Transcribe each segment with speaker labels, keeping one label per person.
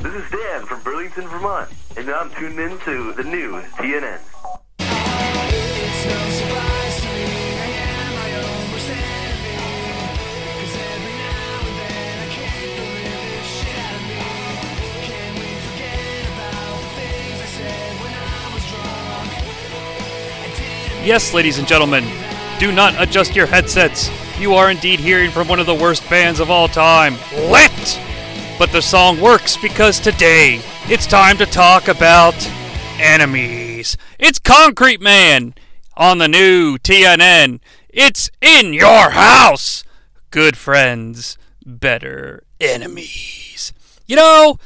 Speaker 1: This is Dan from Burlington, Vermont, and I'm tuned in to the new TNN.
Speaker 2: Yes, ladies and gentlemen, do not adjust your headsets. You are indeed hearing from one of the worst bands of all time. Let! But the song works because today it's time to talk about enemies. It's Concrete Man on the new TNN. It's in your house. Good friends, better enemies. You know,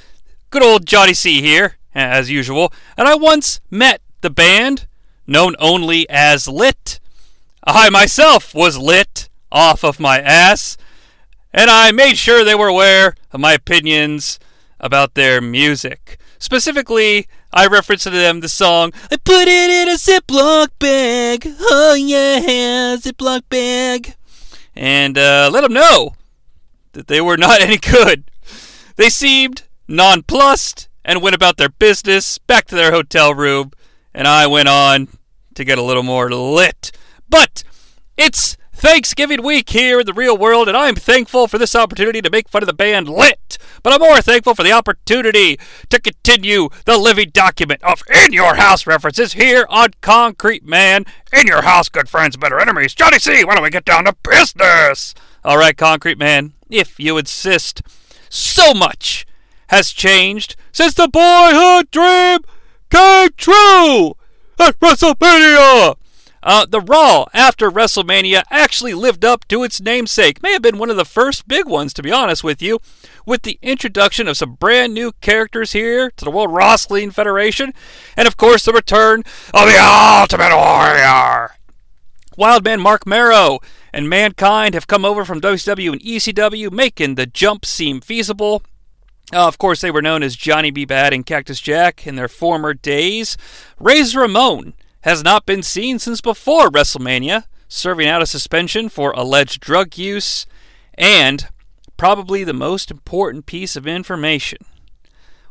Speaker 2: good old Jonnie Sea here, as usual, and I once met the band, known only as Lit. I myself was lit off of my ass, and I made sure they were aware of my opinions about their music. Specifically, I referenced to them the song, I put it in a Ziploc bag. Oh, yeah, Ziploc bag. And uh, let them know that they were not any good. They seemed nonplussed and went about their business back to their hotel room, and I went on to get a little more lit. But it's Thanksgiving week here in the real world, and I'm thankful for this opportunity to make fun of the band Lit. But I'm more thankful for the opportunity to continue the living document of In Your House references here on Concrete Man. In Your House, good friends, better enemies. Jonnie Sea, why don't we get down to business? All right, Concrete Man, if you insist. So much has changed since the boyhood dream came true at WrestleMania. Uh, the Raw after WrestleMania actually lived up to its namesake. May have been one of the first big ones, to be honest with you, with the introduction of some brand new characters here to the World Wrestling Federation, and of course the return of the Ultimate Warrior. Wildman Marc Mero and Mankind have come over from WCW and ECW, making the jump seem feasible. Uh, of course, they were known as Johnny B. Badd and Cactus Jack in their former days. Razor Ramon has not been seen since before WrestleMania, serving out a suspension for alleged drug use, and probably the most important piece of information.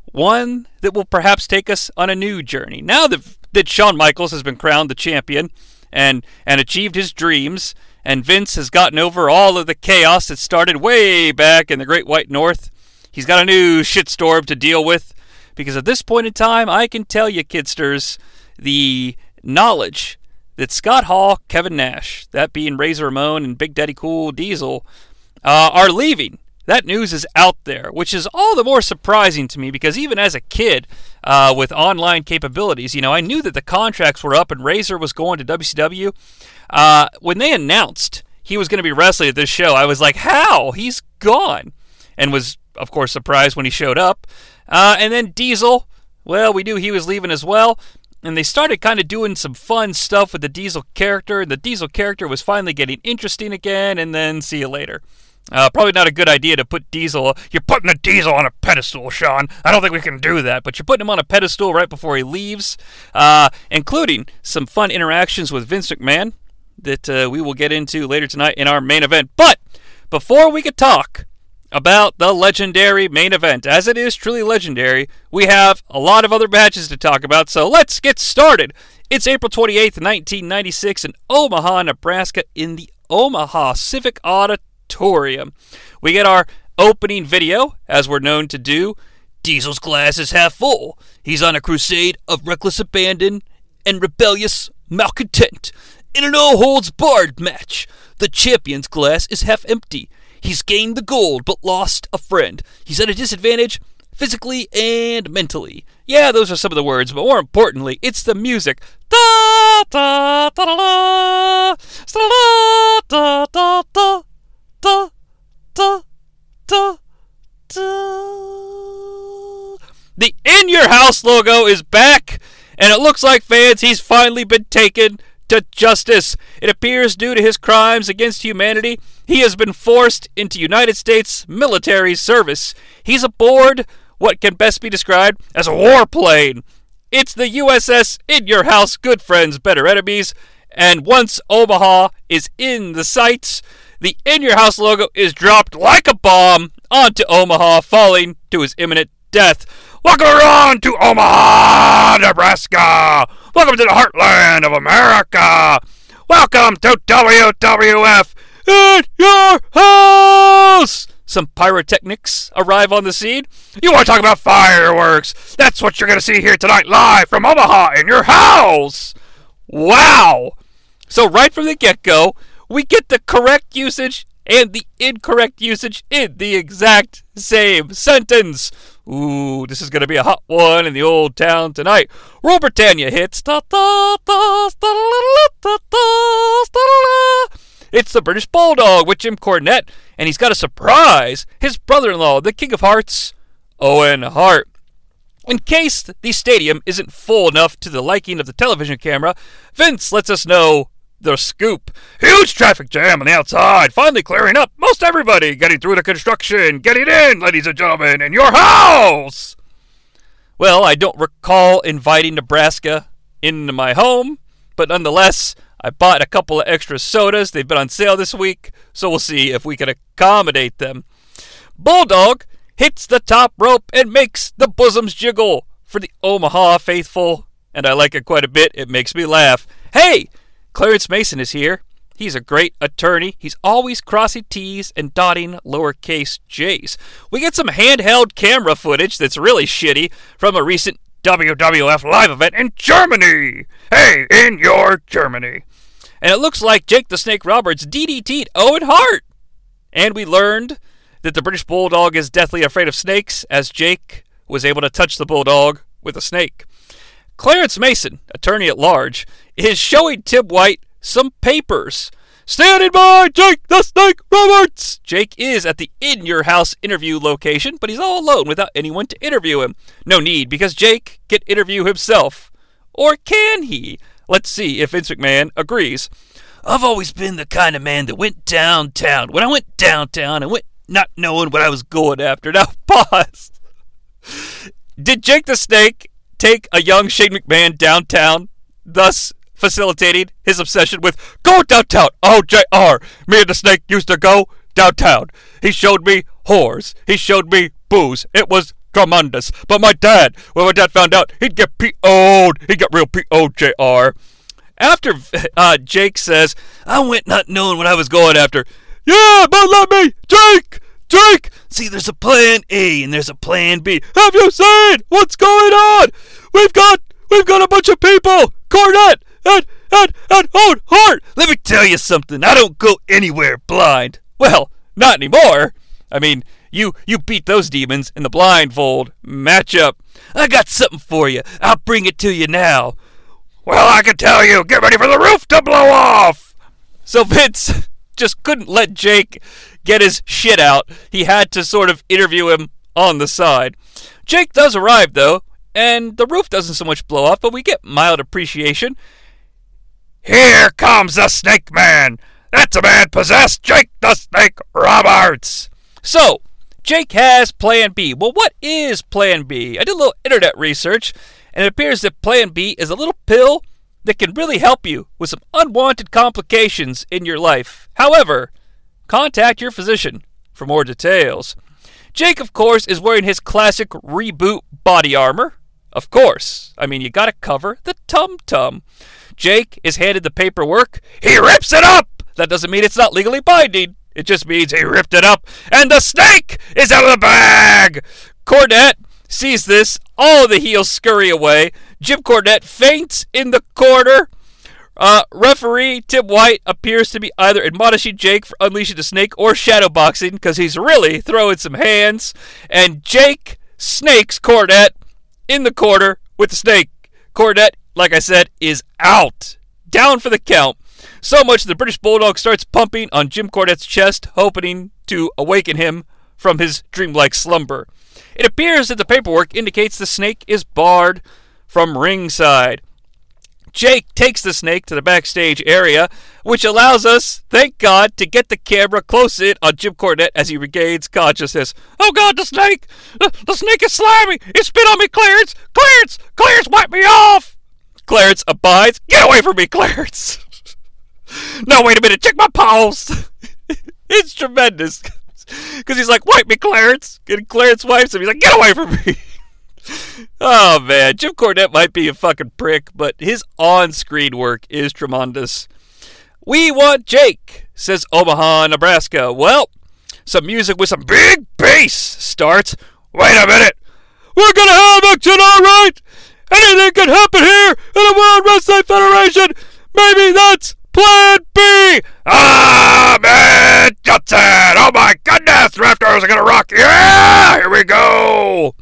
Speaker 2: One that will perhaps take us on a new journey. Now that, that Shawn Michaels has been crowned the champion and, and achieved his dreams, and Vince has gotten over all of the chaos that started way back in the Great White North, he's got a new shitstorm to deal with. Because at this point in time, I can tell you, kidsters, the knowledge that Scott Hall, Kevin Nash, that being Razor Ramon and Big Daddy Cool Diesel, uh, are leaving. That news is out there, which is all the more surprising to me because even as a kid uh, with online capabilities, you know, I knew that the contracts were up and Razor was going to WCW. Uh, when they announced he was going to be wrestling at this show, I was like, how? He's gone. And was, of course, surprised when he showed up. Uh, and then Diesel, well, we knew he was leaving as well and they started kind of doing some fun stuff with the Diesel character, and the Diesel character was finally getting interesting again, and then see you later. Uh, probably not a good idea to put Diesel. You're putting the Diesel on a pedestal, Shawn. I don't think we can do that, but you're putting him on a pedestal right before he leaves, uh, including some fun interactions with Vince McMahon that uh, we will get into later tonight in our main event. But before we could talk about the legendary main event. As it is truly legendary, we have a lot of other matches to talk about, so let's get started. It's April 28th, 1996, in Omaha, Nebraska, in the Omaha Civic Auditorium. We get our opening video, as we're known to do. Diesel's glass is half full. He's on a crusade of reckless abandon and rebellious malcontent. In an all holds barred match, the champion's glass is half empty. He's gained the gold but lost a friend. He's at a disadvantage physically and mentally. Yeah, those are some of the words, but more importantly, it's the music. Da da da da da da da da da da da da. The In Your House logo is back, and it looks like fans he's finally been taken to justice. It appears due to his crimes against humanity, he has been forced into United States military service. He's aboard what can best be described as a warplane. It's the USS In Your House, Good Friends, Better Enemies. And once Omaha is in the sights, the In Your House logo is dropped like a bomb onto Omaha, falling to his imminent death. Welcome everyone to Omaha, Nebraska. Welcome to the heartland of America. Welcome to WWF at your house. Some pyrotechnics arrive on the scene. You want to talk about fireworks? That's what you're going to see here tonight, live from Omaha in your house. Wow. So, right from the get go, we get the correct usage and the incorrect usage in the exact same sentence. Ooh, this is going to be a hot one in the old town tonight. Rule Britannia hits. It's the British Bulldog with Jim Cornette, and he's got a surprise. His brother in law, the King of Hearts, Owen Hart. In case the stadium isn't full enough to the liking of the television camera, Vince lets us know the scoop. Huge traffic jam on the outside, finally clearing up. Most everybody getting through the construction, getting in, ladies and gentlemen, in your house. Well, I don't recall inviting Nebraska into my home, but nonetheless, I bought a couple of extra sodas. They've been on sale this week, so we'll see if we can accommodate them. Bulldog hits the top rope and makes the bosoms jiggle for the Omaha faithful, and I like it quite a bit. It makes me laugh. Hey, Clarence Mason is here. He's a great attorney. He's always crossing T's and dotting lowercase j's. We get some handheld camera footage that's really shitty from a recent WWF live event in Germany. Hey, in your Germany. And it looks like Jake the Snake Roberts DDT'd Owen Hart. And we learned that the British Bulldog is deathly afraid of snakes, as Jake was able to touch the Bulldog with a snake. Clarence Mason, attorney at large, is showing Tim White some papers. Standing by Jake the Snake Roberts! Jake is at the In Your House interview location, but he's all alone without anyone to interview him. No need, because Jake can interview himself. Or can he? Let's see if Vince McMahon agrees. I've always been the kind of man that went downtown. When I went downtown, I went not knowing what I was going after. Now, pause. Did Jake the Snake take a young Shane McMahon downtown, thus facilitating his obsession with go downtown? OJR. Me and the Snake used to go downtown. He showed me whores. He showed me booze. It was tremendous. But my dad, when my dad found out, he'd get PO'd. He'd get real PO'd, After uh, Jake says, I went not knowing what I was going after. Yeah, but let me, Jake! Jake! See, there's a plan A and there's a plan B. Have you seen what's going on? We've got, we've got a bunch of people. Cornette and, and Owen Hart. Let me tell you something. I don't go anywhere blind. Well, not anymore. I mean, you, you beat those demons in the blindfold matchup. I got something for you. I'll bring it to you now. Well, I can tell you, get ready for the roof to blow off. So Vince just couldn't let Jake get his shit out. He had to sort of interview him on the side. Jake does arrive, though, and the roof doesn't so much blow off, but we get mild appreciation. Here comes the Snake Man! That's a man possessed, Jake the Snake Roberts! So, Jake has Plan B. Well, what is Plan B? I did a little internet research, and it appears that Plan B is a little pill that can really help you with some unwanted complications in your life. However, contact your physician for more details. Jake, of course, is wearing his classic reboot body armor. Of course. I mean, you gotta cover the tum tum. Jake is handed the paperwork. He rips it up! That doesn't mean it's not legally binding. It just means he ripped it up, and the snake is out of the bag! Cornette sees this. All the heels scurry away. Jim Cornette faints in the corner. Uh, referee Tim White appears to be either admonishing Jake for unleashing the snake or shadowboxing because he's really throwing some hands. And Jake snakes Cornette in the corner with the snake. Cornette, like I said, is out. Down for the count. So much the British Bulldog starts pumping on Jim Cornette's chest, hoping to awaken him from his dreamlike slumber. It appears that the paperwork indicates the snake is barred from ringside. Jake takes the snake to the backstage area, which allows us, thank God, to get the camera close in on Jim Cornette as he regains consciousness. Oh God, the snake! The, the snake is slimy! It spit on me, Clarence! Clarence! Clarence, wipe me off! Clarence abides. Get away from me, Clarence! no, wait a minute, check my pulse! it's tremendous. Because he's like, wipe me, Clarence. And Clarence wipes him. He's like, get away from me. oh, man. Jim Cornette might be a fucking prick, but his on screen work is tremendous. We want Jake, says Omaha, Nebraska. Well, some music with some big bass starts. Wait a minute. We're gonna have action, all right. Anything can happen here in the World Wrestling Federation. Maybe that's Plan B. Ahmed Johnson. Oh my goodness, Raptors are gonna rock. Yeah, here we go.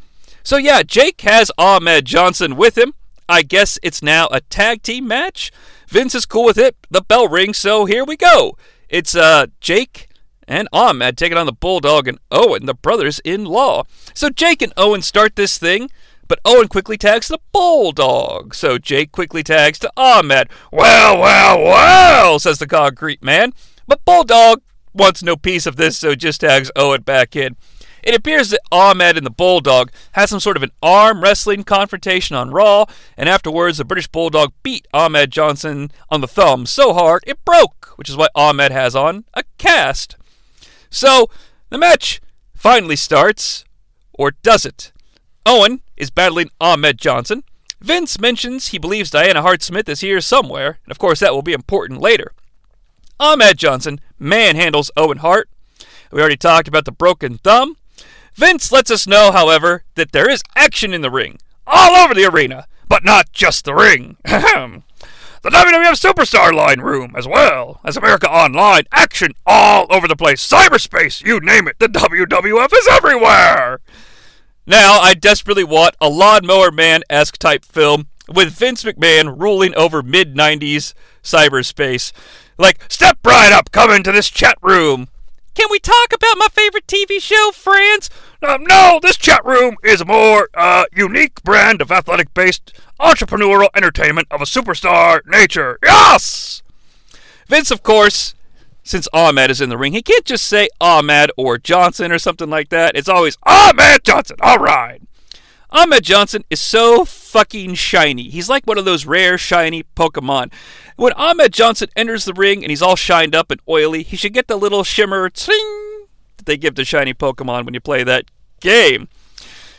Speaker 2: So yeah, Jake has Ahmed Johnson with him. I guess it's now a tag team match. Vince is cool with it. The bell rings, so here we go. It's uh Jake and Ahmed taking on the Bulldog and Owen, the brothers-in-law. So Jake and Owen start this thing, but Owen quickly tags the Bulldog. So Jake quickly tags to Ahmed. Well, well, well, says the concrete man. But Bulldog wants no piece of this, so just tags Owen back in. It appears that Ahmed and the Bulldog had some sort of an arm wrestling confrontation on Raw, and afterwards the British Bulldog beat Ahmed Johnson on the thumb so hard it broke, which is why Ahmed has on a cast. So the match finally starts, or does it? Owen is battling Ahmed Johnson. Vince mentions he believes Diana Hart Smith is here somewhere, and of course that will be important later. Ahmed Johnson manhandles Owen Hart. We already talked about the broken thumb. Vince lets us know, however, that there is action in the ring, all over the arena, but not just the ring. The WWF Superstar Line room, as well as America Online, action all over the place, cyberspace, you name it, the WWF is everywhere. Now, I desperately want a Lawnmower Man esque type film with Vince McMahon ruling over mid 90s cyberspace. Like, step right up, come into this chat room. Can we talk about my favorite TV show, Friends? Um, no, this chat room is a more uh, unique brand of athletic based entrepreneurial entertainment of a superstar nature. Yes! Vince, of course, since Ahmed is in the ring, he can't just say Ahmed or Johnson or something like that. It's always Ahmed Johnson. All right. Ahmed Johnson is so fucking shiny. He's like one of those rare shiny Pokemon. When Ahmed Johnson enters the ring and he's all shined up and oily, he should get the little shimmer ting that they give to shiny Pokemon when you play that game.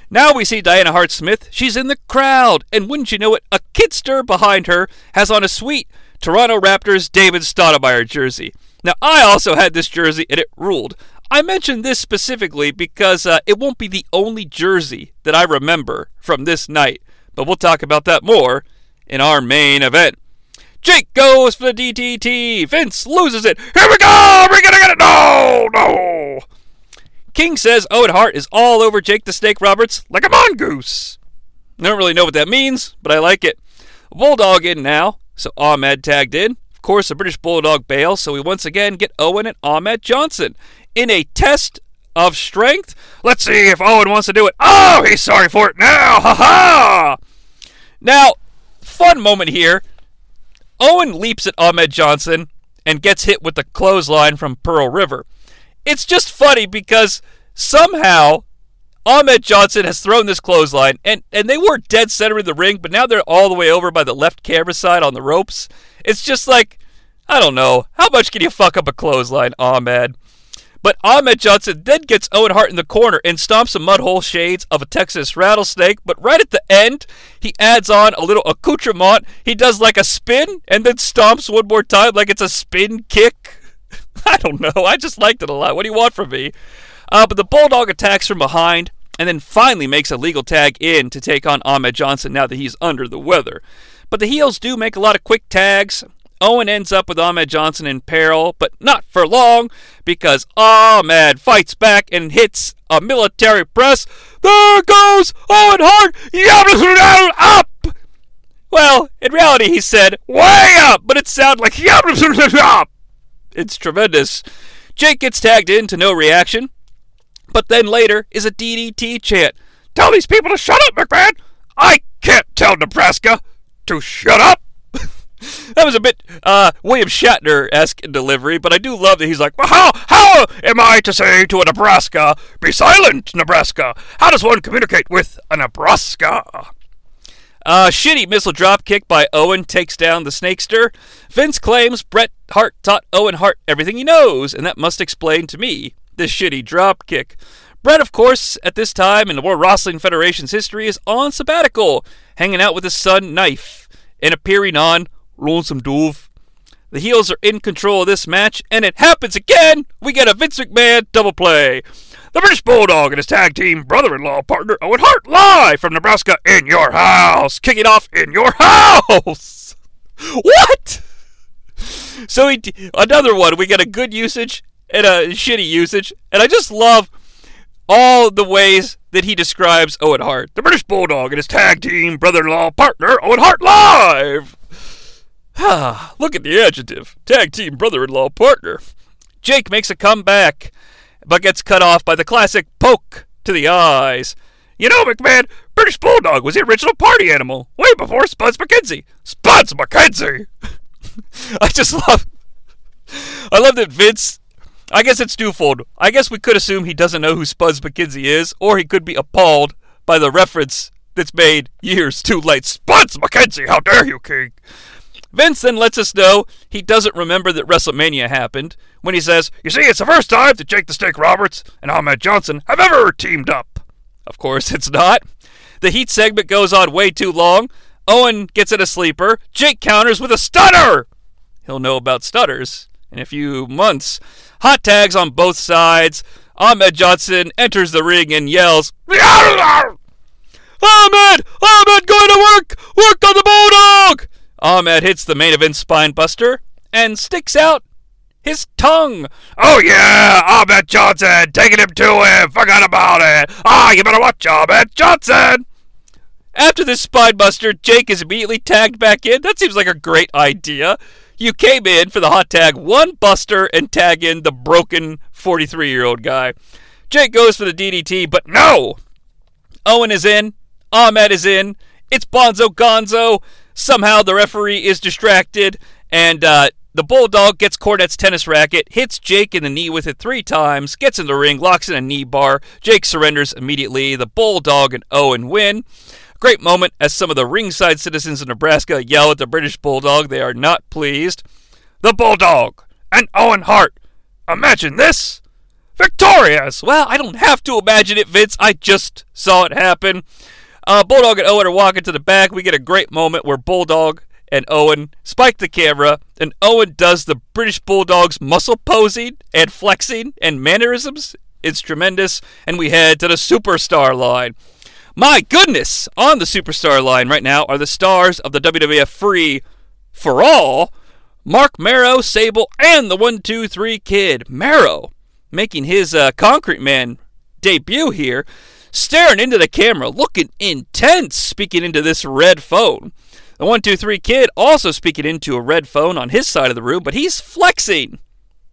Speaker 2: Now we see Diana Hart Smith. She's in the crowd, and wouldn't you know it, a kidster behind her has on a sweet Toronto Raptors David Stoudamire jersey. Now I also had this jersey and it ruled. I mention this specifically because uh, it won't be the only jersey that I remember from this night, but we'll talk about that more in our main event. Jake goes for the DDT. Vince loses it. Here we go. We're gonna get it. No, no. King says Owen Hart is all over Jake the Snake Roberts like a mongoose. I don't really know what that means, but I like it. Bulldog in now, so Ahmed tagged in. Of course, the British Bulldog bails, so we once again get Owen and Ahmed Johnson in a test of strength. Let's see if Owen wants to do it. Oh, he's sorry for it now. Ha ha. Now, fun moment here. Owen leaps at Ahmed Johnson and gets hit with the clothesline from Pearl River. It's just funny because somehow Ahmed Johnson has thrown this clothesline, and, and they were dead center in the ring, but now they're all the way over by the left camera side on the ropes. It's just like, I don't know. How much can you fuck up a clothesline, Ahmed? But Ahmed Johnson then gets Owen Hart in the corner and stomps some mudhole shades of a Texas rattlesnake. But right at the end, he adds on a little accoutrement. He does like a spin and then stomps one more time like it's a spin kick. I don't know. I just liked it a lot. What do you want from me? Uh, but the Bulldog attacks from behind and then finally makes a legal tag in to take on Ahmed Johnson now that he's under the weather. But the heels do make a lot of quick tags. Owen ends up with Ahmed Johnson in peril, but not for long because Ahmed fights back and hits a military press. There goes Owen Hart! Up! Well, in reality, he said way up, but it sounded like up. It's tremendous. Jake gets tagged in to no reaction, but then later is a DDT chant. Tell these people to shut up, McMahon! I can't tell Nebraska to shut up! that was a bit uh, William Shatner esque in delivery, but I do love that he's like, well, how how am I to say to a Nebraska, be silent, Nebraska? How does one communicate with a Nebraska? Uh, shitty missile drop kick by Owen takes down the Snakester. Vince claims Bret Hart taught Owen Hart everything he knows, and that must explain to me this shitty drop kick. Bret, of course, at this time in the World Wrestling Federation's history, is on sabbatical, hanging out with his son, Knife, and appearing on Lonesome Dove. The heels are in control of this match, and it happens again! We get a Vince McMahon double play. The British Bulldog and his tag team brother in law partner Owen Hart live from Nebraska in your house, kicking off in your house! What? So he, another one, we get a good usage and a shitty usage, and I just love all the ways that he describes Owen Hart. The British Bulldog and his tag team brother-in-law partner Owen Hart live. Look at the adjective. Tag team brother-in-law partner. Jake makes a comeback, but gets cut off by the classic poke to the eyes. You know, McMahon, British Bulldog was the original party animal, way before Spuds MacKenzie. Spuds MacKenzie! I just love. I love that Vince. I guess it's twofold. I guess we could assume he doesn't know who Spuds MacKenzie is, or he could be appalled by the reference that's made years too late. Spuds MacKenzie, how dare you, King? Vince then lets us know he doesn't remember that WrestleMania happened when he says, You see, it's the first time that Jake the Snake Roberts and Ahmed Johnson have ever teamed up. Of course, it's not. The Heat segment goes on way too long. Owen gets in a sleeper. Jake counters with a stutter. He'll know about stutters in a few months. Hot tags on both sides. Ahmed Johnson enters the ring and yells, Ahmed! Ahmed going to work! Work on the Bulldog! Ahmed hits the main event spine buster and sticks out his tongue. Oh yeah, Ahmed Johnson, taking him to him. Forgot about it. Ah, you better watch Ahmed Johnson. After this spine buster, Jake is immediately tagged back in. That seems like a great idea. You came in for the hot tag, one buster, and tag in the broken 43 year old guy. Jake goes for the DDT, but no! Owen is in. Ahmed is in. It's Bonzo Gonzo. Somehow the referee is distracted, and uh, the Bulldog gets Cornette's tennis racket, hits Jake in the knee with it three times, gets in the ring, locks in a knee bar. Jake surrenders immediately. The Bulldog and Owen win. Great moment as some of the ringside citizens of Nebraska yell at the British Bulldog. They are not pleased. The Bulldog and Owen Hart. Imagine this. Victorious! Well, I don't have to imagine it, Vince. I just saw it happen. Uh, Bulldog and Owen are walking to the back. We get a great moment where Bulldog and Owen spike the camera, and Owen does the British Bulldog's muscle posing and flexing and mannerisms. It's tremendous, and we head to the superstar line. My goodness! On the superstar line right now are the stars of the WWF Free for All Marc Mero, Sable, and the 123 Kid. Mero making his uh, Concrete Man debut here, staring into the camera, looking intense, speaking into this red phone. The 123 Kid also speaking into a red phone on his side of the room, but he's flexing.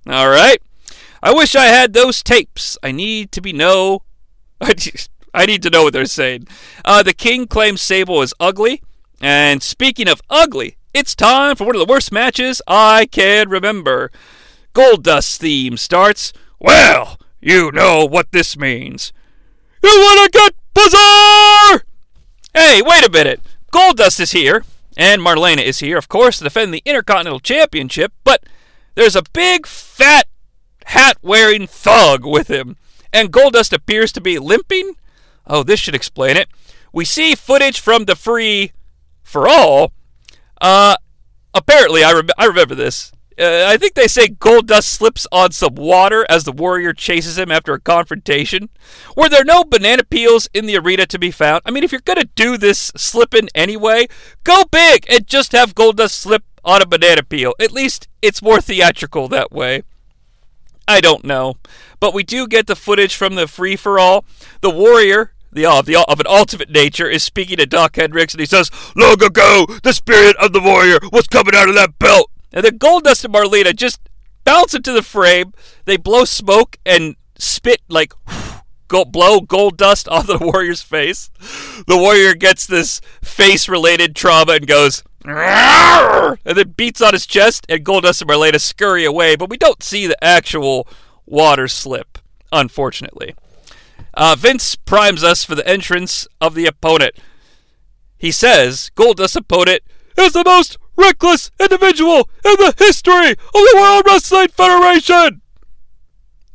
Speaker 2: All right. I wish I had those tapes. I need to be know. I need to know what they're saying. Uh, the King claims Sable is ugly. And speaking of ugly, it's time for one of the worst matches I can remember. Goldust theme starts. Well, you know what this means. You wanna get bizarre? Hey, wait a minute. Goldust is here, and Marlena is here, of course, to defend the Intercontinental Championship, but there's a big, fat, hat wearing thug with him, and Goldust appears to be limping. Oh, this should explain it. We see footage from the free for all. Uh, apparently, I, rem- I remember this. Uh, I think they say Goldust slips on some water as the warrior chases him after a confrontation. Were there no banana peels in the arena to be found? I mean, if you're going to do this slipping anyway, go big and just have Goldust slip on a banana peel. At least it's more theatrical that way. I don't know. But we do get the footage from the free for all. The warrior, the, uh, the of an ultimate nature, is speaking to Dok Hendrix, and he says, "Long ago, the spirit of the warrior was coming out of that belt." And then Goldust and Marlena just bounce into the frame. They blow smoke and spit like go, blow gold dust onto the warrior's face. The warrior gets this face-related trauma and goes. And then beats on his chest, and Goldust and Marlena scurry away, but we don't see the actual water slip, unfortunately. Uh, Vince primes us for the entrance of the opponent. He says Goldust's opponent is the most reckless individual in the history of the World Wrestling Federation.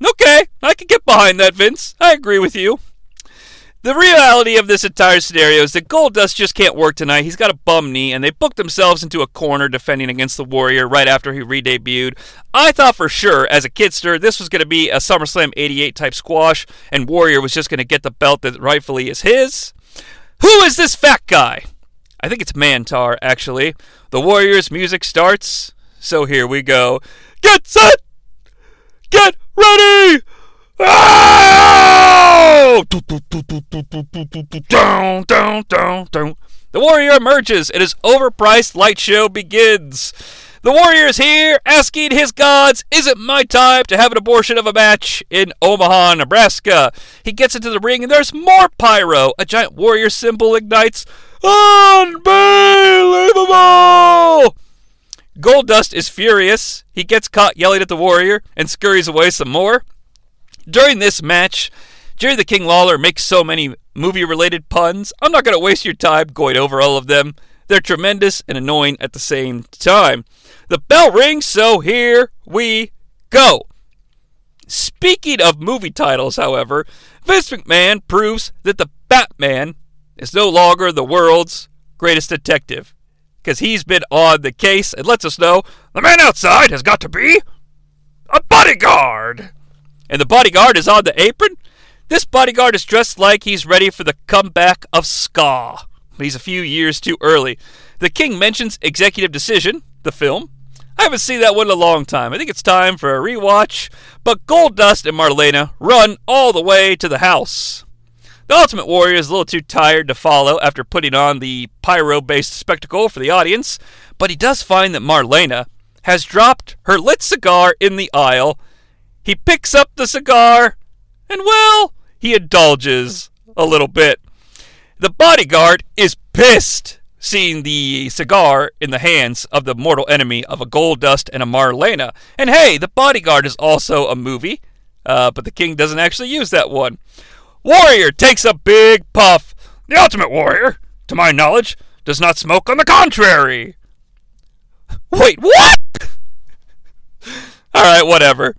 Speaker 2: Okay, I can get behind that, Vince. I agree with you. The reality of this entire scenario is that Goldust just can't work tonight. He's got a bum knee, and they booked themselves into a corner defending against the Warrior right after he re-debuted. I thought for sure, as a kidster, this was going to be a SummerSlam 88 type squash, and Warrior was just going to get the belt that rightfully is his. Who is this fat guy? I think it's Mantaur, actually. The Warrior's music starts, so here we go. Get set! Get ready! Oh! Down, down, down, down. The warrior emerges and his overpriced light show begins. The warrior is here asking his gods, is it my time to have an abortion of a match in Omaha, Nebraska? He gets into the ring and there's more pyro. A giant warrior symbol ignites. Unbelievable! Goldust is furious. He gets caught yelling at the warrior and scurries away some more. During this match, Jerry the King Lawler makes so many movie related puns. I'm not going to waste your time going over all of them. They're tremendous and annoying at the same time. The bell rings, so here we go. Speaking of movie titles, however, Vince McMahon proves that the Batman is no longer the world's greatest detective. Because he's been on the case and lets us know the man outside has got to be a bodyguard and the bodyguard is on the apron. This bodyguard is dressed like he's ready for the comeback of Ska. But he's a few years too early. The King mentions Executive Decision, the film. I haven't seen that one in a long time. I think it's time for a rewatch. But Goldust and Marlena run all the way to the house. The Ultimate Warrior is a little too tired to follow after putting on the pyro based spectacle for the audience, but he does find that Marlena has dropped her lit cigar in the aisle he picks up the cigar, and well, he indulges a little bit. The bodyguard is pissed seeing the cigar in the hands of the mortal enemy of a Goldust and a Marlena. And hey, the bodyguard is also a movie, uh, but the king doesn't actually use that one. Warrior takes a big puff. The Ultimate Warrior, to my knowledge, does not smoke on the contrary. Wait, what? All right, whatever.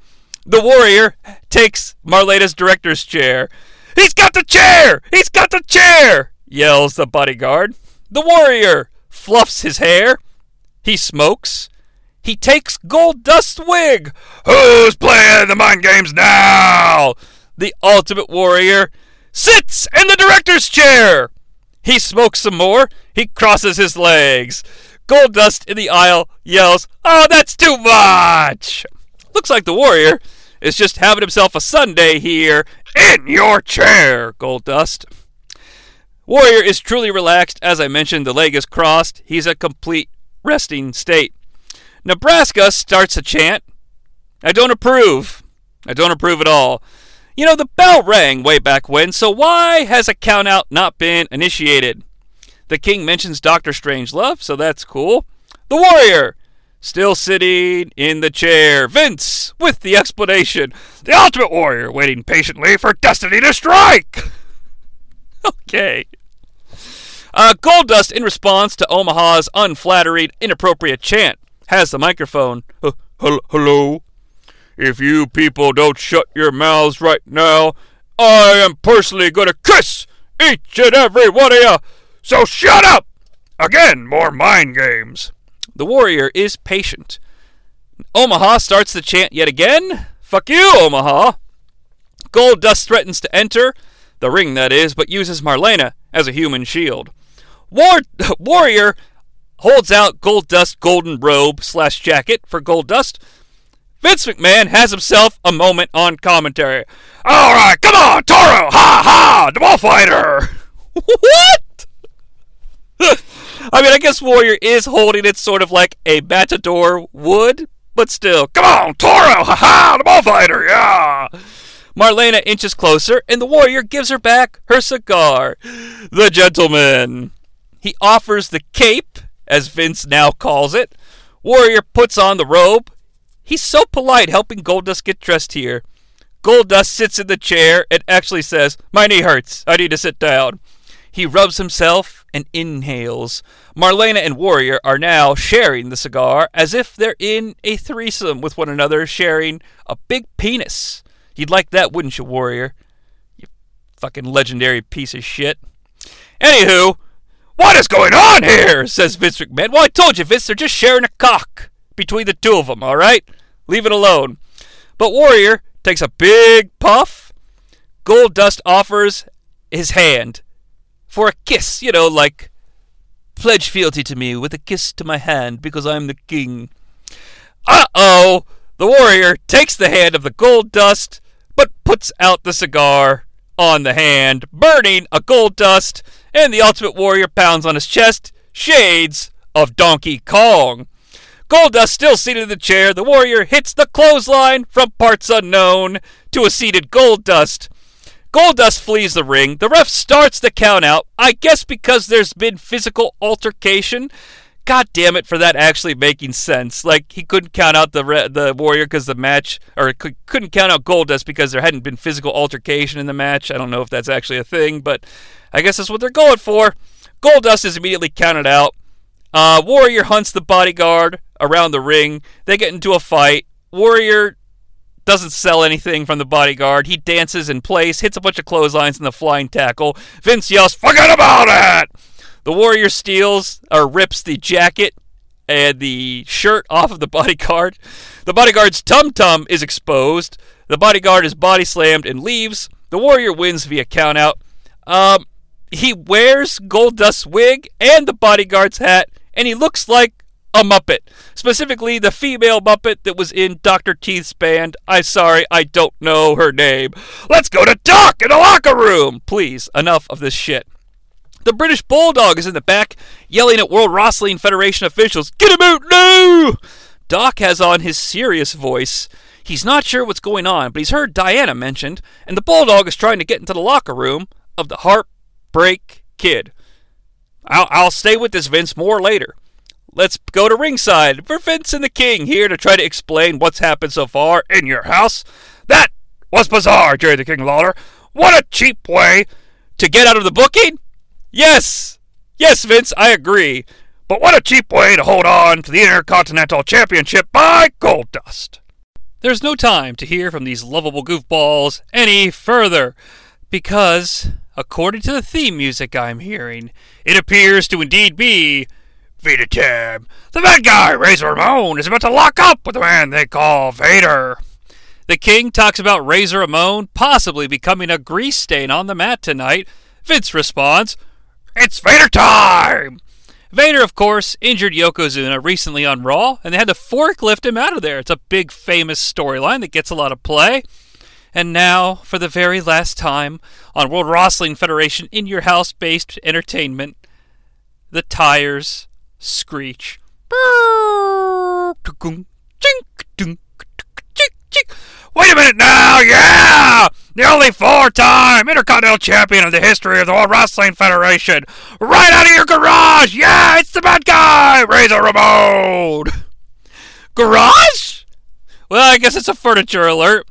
Speaker 2: The warrior takes Marlena's director's chair. He's got the chair! He's got the chair! yells the bodyguard. The warrior fluffs his hair. He smokes. He takes Goldust's wig. Who's playing the mind games now? The ultimate warrior sits in the director's chair. He smokes some more. He crosses his legs. Goldust in the aisle yells, Oh, that's too much! Looks like the warrior is just having himself a Sunday here in your chair, Goldust. Warrior is truly relaxed. As I mentioned, the leg is crossed. He's a complete resting state. Nebraska starts a chant. I don't approve. I don't approve at all. You know, the bell rang way back when, so why has a countout not been initiated? The king mentions Doctor Strangelove, so that's cool. The warrior still sitting in the chair. Vince, with the explanation The Ultimate Warrior waiting patiently for Destiny to strike! okay. Uh, Goldust, in response to Omaha's unflattering, inappropriate chant, has the microphone. Uh, hello? If you people don't shut your mouths right now, I am personally going to kiss each and every one of you. So shut up! Again, more mind games. The warrior is patient. Omaha starts the chant yet again. Fuck you, Omaha! Goldust threatens to enter, the ring that is, but uses Marlena as a human shield. War- warrior holds out Goldust golden robe slash jacket for Goldust. Vince McMahon has himself a moment on commentary. All right, come on, Toro! Ha ha! The bullfighter! what? I mean, I guess Warrior is holding it sort of like a matador would, but still. Come on, Toro! Ha ha! The bullfighter! Yeah! Marlena inches closer, and the warrior gives her back her cigar. The gentleman. He offers the cape, as Vince now calls it. Warrior puts on the robe. He's so polite helping Goldust get dressed here. Goldust sits in the chair and actually says, My knee hurts. I need to sit down. He rubs himself and inhales. Marlena and Warrior are now sharing the cigar as if they're in a threesome with one another, sharing a big penis. You'd like that, wouldn't you, Warrior? You fucking legendary piece of shit. Anywho, what is going on here? says Vince McMahon. Well, I told you, Vince, they're just sharing a cock between the two of them, all right? Leave it alone. But Warrior takes a big puff. Goldust offers his hand for a kiss, you know, like pledge fealty to me with a kiss to my hand because I'm the king. Uh oh! The warrior takes the hand of the gold dust, but puts out the cigar on the hand, burning a gold dust, and the ultimate warrior pounds on his chest. Shades of Donkey Kong. Goldust still seated in the chair. The warrior hits the clothesline from parts unknown to a seated Goldust. Goldust flees the ring. The ref starts the count out. I guess because there's been physical altercation. God damn it for that actually making sense. Like he couldn't count out the re- the warrior because the match, or could, couldn't count out Goldust because there hadn't been physical altercation in the match. I don't know if that's actually a thing, but I guess that's what they're going for. Goldust is immediately counted out. Uh, Warrior hunts the bodyguard around the ring. They get into a fight. Warrior doesn't sell anything from the bodyguard. He dances in place, hits a bunch of clotheslines in the flying tackle. Vince yells, "Forget about it!" The Warrior steals or rips the jacket and the shirt off of the bodyguard. The bodyguard's tum tum is exposed. The bodyguard is body slammed and leaves. The Warrior wins via countout. Um, he wears Goldust's wig and the bodyguard's hat, and he looks like a Muppet. Specifically, the female Muppet that was in Dr. Teeth's band. I'm sorry, I don't know her name. Let's go to Doc in the locker room! Please, enough of this shit. The British Bulldog is in the back, yelling at World Wrestling Federation officials, Get him out now! Doc has on his serious voice. He's not sure what's going on, but he's heard Diana mentioned, and the Bulldog is trying to get into the locker room of the Heartbreak Kid. I'll, I'll stay with this, Vince, more later. Let's go to ringside for Vince and the King here to try to explain what's happened so far in your house. That was bizarre, Jerry the King Lawler. What a cheap way to get out of the booking. Yes, yes, Vince, I agree. But what a cheap way to hold on to the Intercontinental Championship by gold dust. There's no time to hear from these lovable goofballs any further, because, according to the theme music I'm hearing, it appears to indeed be Vader Time. The bad guy, Razor Ramon, is about to lock up with the man they call Vader. The King talks about Razor Ramon possibly becoming a grease stain on the mat tonight. Vince responds, It's Vader time! Vader, of course, injured Yokozuna recently on Raw, and they had to forklift him out of there. It's a big, famous storyline that gets a lot of play. And now, for the very last time on World Wrestling Federation in your house based entertainment, the tires screech. Wait a minute now, yeah! The only four-time Intercontinental Champion of the history of the World Wrestling Federation, right out of your garage! Yeah, it's the bad guy, Razor Ramon. Garage? Well, I guess it's a furniture alert.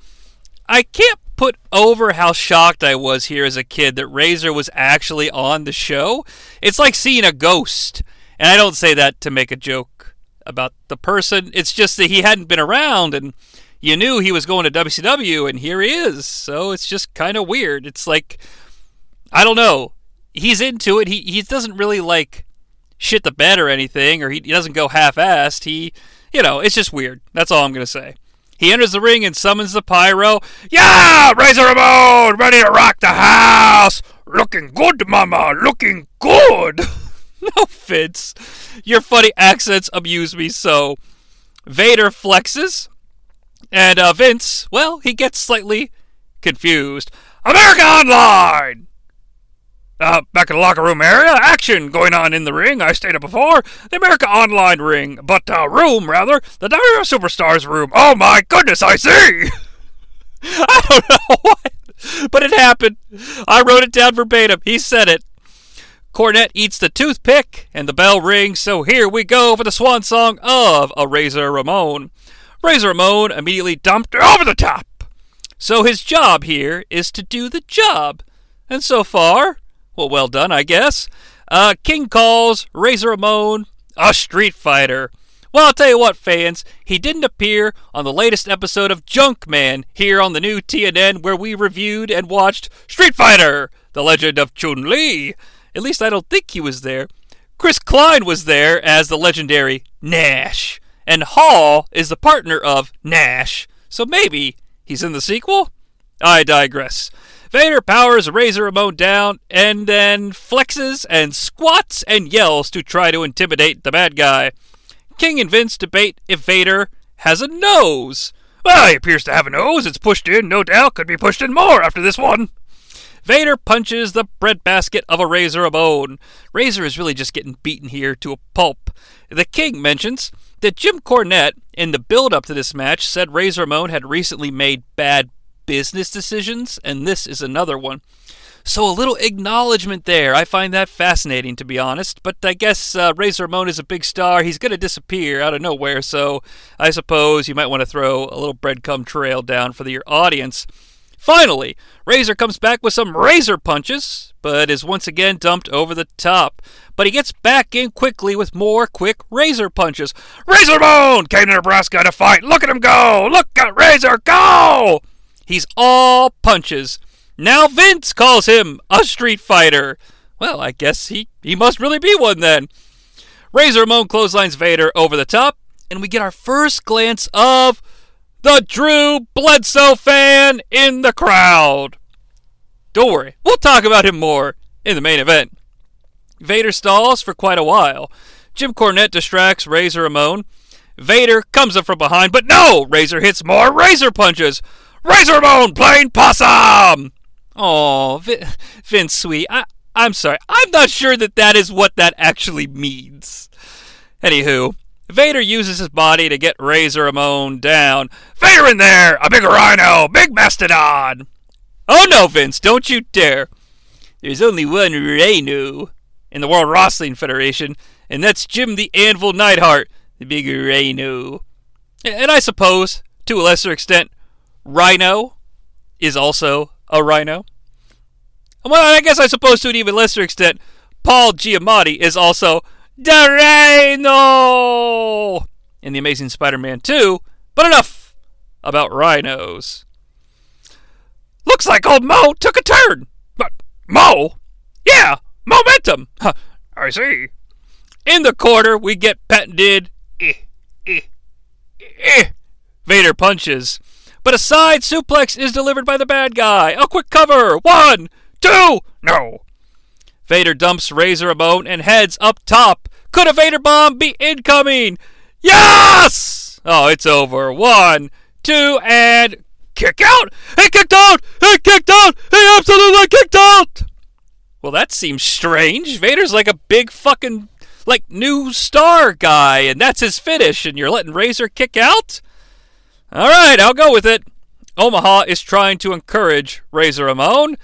Speaker 2: I can't put over how shocked I was here as a kid that Razor was actually on the show. It's like seeing a ghost. And I don't say that to make a joke about the person. It's just that he hadn't been around and you knew he was going to WCW and here he is. So it's just kind of weird. It's like I don't know. He's into it. He he doesn't really like shit the bed or anything or he, he doesn't go half-assed. He, you know, it's just weird. That's all I'm going to say. He enters the ring and summons the pyro. Yeah, Razor Ramon, ready to rock the house. Looking good, mama, looking good. no, Vince. Your funny accents amuse me so. Vader flexes, and uh, Vince, well, he gets slightly confused. America Online! Uh, back in the locker room area, action going on in the ring. I stated before, the America Online ring, but uh, room rather, the WWE Superstars room. Oh my goodness, I see. I don't know what, but it happened. I wrote it down verbatim. He said it. Cornette eats the toothpick, and the bell rings. So here we go for the swan song of a Razor Ramon. Razor Ramon immediately dumped over the top. So his job here is to do the job. And so far, well, well done, I guess. Uh, King calls Razor Ramon a street fighter. Well, I'll tell you what, fans, he didn't appear on the latest episode of Junkman here on the new TNN where we reviewed and watched Street Fighter, The Legend of Chun Li. At least I don't think he was there. Chris Klein was there as the legendary Nash, and Hall is the partner of Nash, so maybe he's in the sequel? I digress. Vader powers Razor Ramon down and then flexes and squats and yells to try to intimidate the bad guy. King and Vince debate if Vader has a nose. Well, he appears to have a nose. It's pushed in, no doubt. Could be pushed in more after this one. Vader punches the breadbasket of a Razor Ramon. Razor is really just getting beaten here to a pulp. The King mentions that Jim Cornette, in the build up to this match, said Razor Ramon had recently made bad business decisions, and this is another one. So a little acknowledgement there. I find that fascinating, to be honest. But I guess uh, Razor Ramon is a big star. He's going to disappear out of nowhere, so I suppose you might want to throw a little breadcrumb trail down for the, your audience. Finally, Razor comes back with some razor punches, but is once again dumped over the top. But he gets back in quickly with more quick razor punches. Razor Bone came to Nebraska to fight. Look at him go! Look at Razor go! He's all punches. Now Vince calls him a street fighter. Well, I guess he, he must really be one then. Razor Ramon clotheslines Vader over the top, and we get our first glance of the Drew Bledsoe fan in the crowd. Don't worry, we'll talk about him more in the main event. Vader stalls for quite a while. Jim Cornette distracts Razor Ramon. Vader comes up from behind, but no! Razor hits more razor punches. Razor Ramon playing possum! Oh, Vince Sweet, I, I'm sorry. I'm not sure that that is what that actually means. Anywho, Vader uses his body to get Razor Ramon down. Vader in there! A big rhino! Big mastodon! Oh no, Vince, don't you dare! There's only one rhino in the World Wrestling Federation, and that's Jim the Anvil Neidhart, the big rhino. And I suppose, to a lesser extent, Rhino is also a rhino. Well, I guess I suppose to an even lesser extent, Paul Giamatti is also Rhino in The Amazing Spider Man 2. But enough about rhinos. Looks like old Mo took a turn. But Mo? Yeah, momentum. Huh, I see. In the corner, we get patented. Eh, eh, eh. Vader punches. But a side suplex is delivered by the bad guy. A quick cover. One, two. No. Vader dumps Razor Ramon and heads up top. Could a Vader bomb be incoming? Yes! Oh, it's over. One, two, and kick out. He kicked out. He kicked out. He absolutely kicked out. Well, that seems strange. Vader's like a big fucking like new star guy, and that's his finish, and you're letting Razor kick out? All right, I'll go with it. Omaha is trying to encourage Razor Ramon.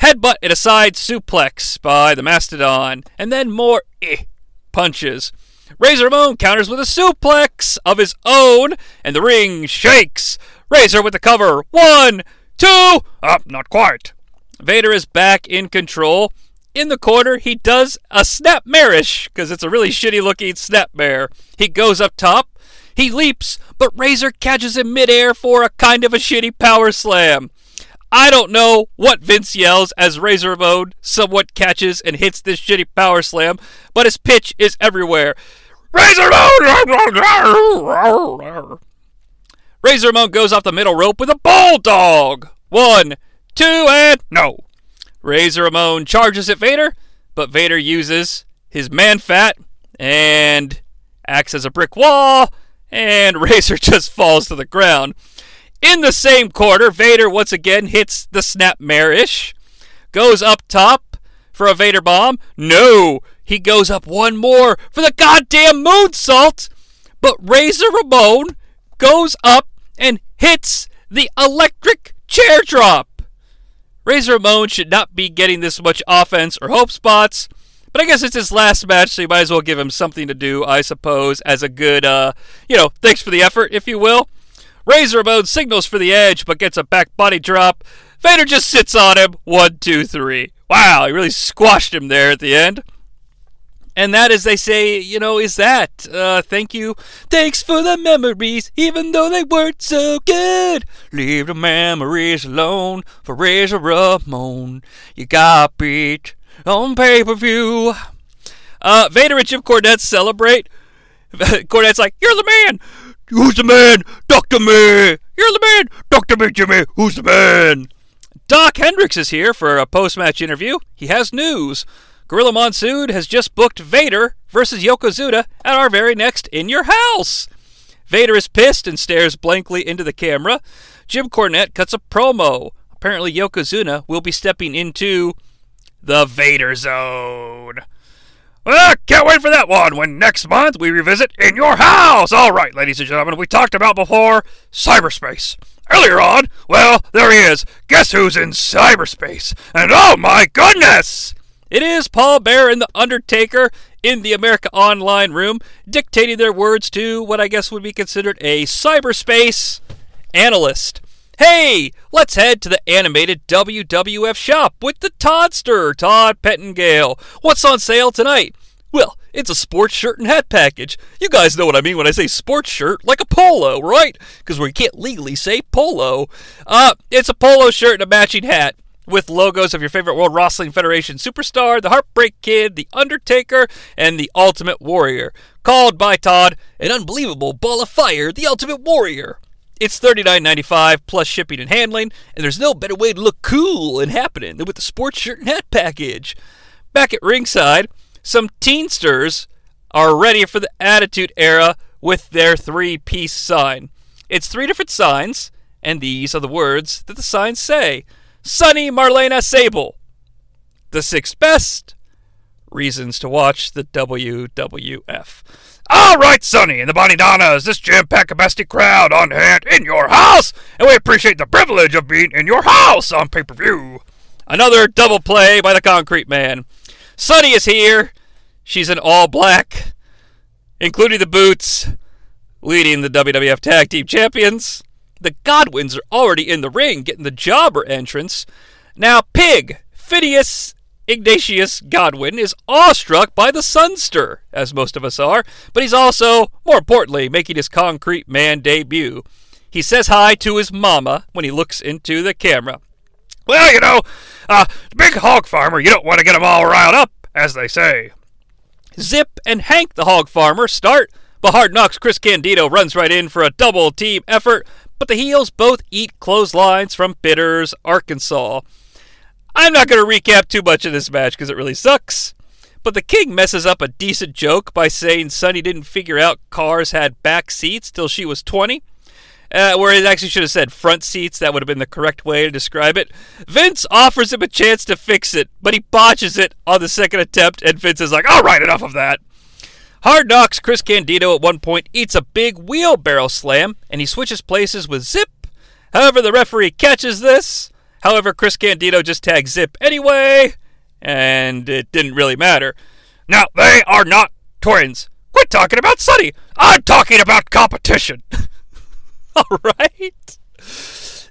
Speaker 2: Headbutt and a side suplex by the Mastodon, and then more eh, punches. Razor Ramon counters with a suplex of his own, and the ring shakes. Razor with the cover. One, two, up, not quite. Vader is back in control. In the corner, he does a snap marish, because it's a really shitty looking snap mare. He goes up top, he leaps, but Razor catches him midair for a kind of a shitty power slam. I don't know what Vince yells as Razor Ramon somewhat catches and hits this shitty power slam, but his pitch is everywhere. Razor Ramon! Razor Ramon goes off the middle rope with a bulldog. One, two, and no. Razor Ramon charges at Vader, but Vader uses his man fat and acts as a brick wall, and Razor just falls to the ground. In the same quarter, Vader once again hits the snap marish, goes up top for a Vader bomb. No, he goes up one more for the goddamn moonsault. But Razor Ramon goes up and hits the electric chair drop. Razor Ramon should not be getting this much offense or hope spots. But I guess it's his last match, so you might as well give him something to do, I suppose, as a good, uh, you know, thanks for the effort, if you will. Razor Ramon signals for the edge, but gets a back body drop. Vader just sits on him. One, two, three. Wow, he really squashed him there at the end. And that, as they say, you know, is that. Uh, thank you. Thanks for the memories, even though they weren't so good. Leave the memories alone for Razor Ramon. You got beat on pay per view. Uh, Vader and Jim Cornette celebrate. Cornette's like, You're the man! Who's the man? Dr. Me! You're the man! Dr. Me, Jimmy! Who's the man? Dok Hendrix is here for a post match interview. He has news. Gorilla Monsoon has just booked Vader versus Yokozuna at our very next In Your House. Vader is pissed and stares blankly into the camera. Jim Cornette cuts a promo. Apparently, Yokozuna will be stepping into the Vader Zone. Well, can't wait for that one when next month we revisit In Your House. All right, ladies and gentlemen, we talked about before cyberspace. Earlier on, well, there he is. Guess who's in cyberspace? And oh my goodness! It is Paul Bearer and The Undertaker in the America Online room, dictating their words to what I guess would be considered a cyberspace analyst. Hey, let's head to the animated WWF shop with the Toddster, Todd Pettengill. What's on sale tonight? Well, it's a sports shirt and hat package. You guys know what I mean when I say sports shirt, like a polo, right? Because we can't legally say polo. Uh, it's a polo shirt and a matching hat with logos of your favorite World Wrestling Federation superstar, the Heartbreak Kid, the Undertaker, and the Ultimate Warrior. Called by Todd an unbelievable ball of fire, the Ultimate Warrior. It's $39.95 plus shipping and handling, and there's no better way to look cool and happening than with the sports shirt and hat package. Back at ringside, some teensters are ready for the Attitude Era with their three piece sign. It's three different signs, and these are the words that the signs say Sunny Marlena Sable, the sixth best, reasons to watch the WWF. All right, Sunny and the Body Donnas, this jam-packed capacity crowd on hand in your house, and we appreciate the privilege of being in your house on pay-per-view. Another double play by the Concrete Man. Sunny is here. She's in all black, including the boots, leading the WWF Tag Team Champions. The Godwins are already in the ring, getting the jobber entrance. Now, Pig, Phineas Ignatius Godwin, is awestruck by the Sunster, as most of us are, but he's also, more importantly, making his Concrete Man debut. He says hi to his mama when he looks into the camera. Well, you know, uh, big hog farmer, you don't want to get 'em all riled up, as they say. Zip and Hank the hog farmer start, but Hard Knocks Chris Candido runs right in for a double team effort, but the heels both eat clotheslines from Bitters, Arkansas. I'm not going to recap too much of this match because it really sucks. But the King messes up a decent joke by saying Sunny didn't figure out cars had back seats till she was 20. Uh, where it actually should have said front seats. That would have been the correct way to describe it. Vince offers him a chance to fix it, but he botches it on the second attempt, and Vince is like, all right, enough of that. Hard Knocks Chris Candido at one point eats a big wheelbarrow slam, and he switches places with Zip. However, the referee catches this. However, Chris Candido just tagged Zip anyway, and it didn't really matter. Now, they are not twins. Quit talking about Sunny. I'm talking about competition. All right.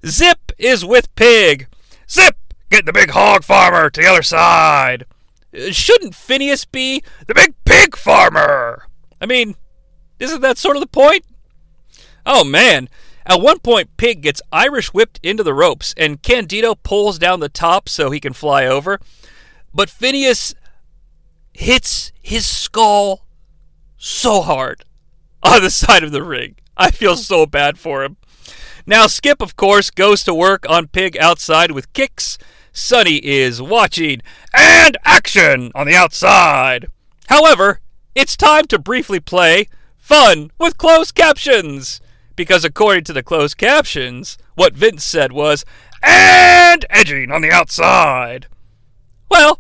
Speaker 2: Zip is with Pig. Zip, get the big hog farmer to the other side. Shouldn't Phineas be the big pig farmer? I mean, isn't that sort of the point? Oh man. At one point, Pig gets Irish whipped into the ropes, and Candido pulls down the top so he can fly over. But Phineas hits his skull so hard on the side of the ring. I feel hmm. so bad for him. Now, Skip, of course, goes to work on Pig outside with kicks. Sunny is watching, and action on the outside. However, it's time to briefly play Fun with Closed Captions. Because according to the closed captions, what Vince said was, and edging on the outside. Well,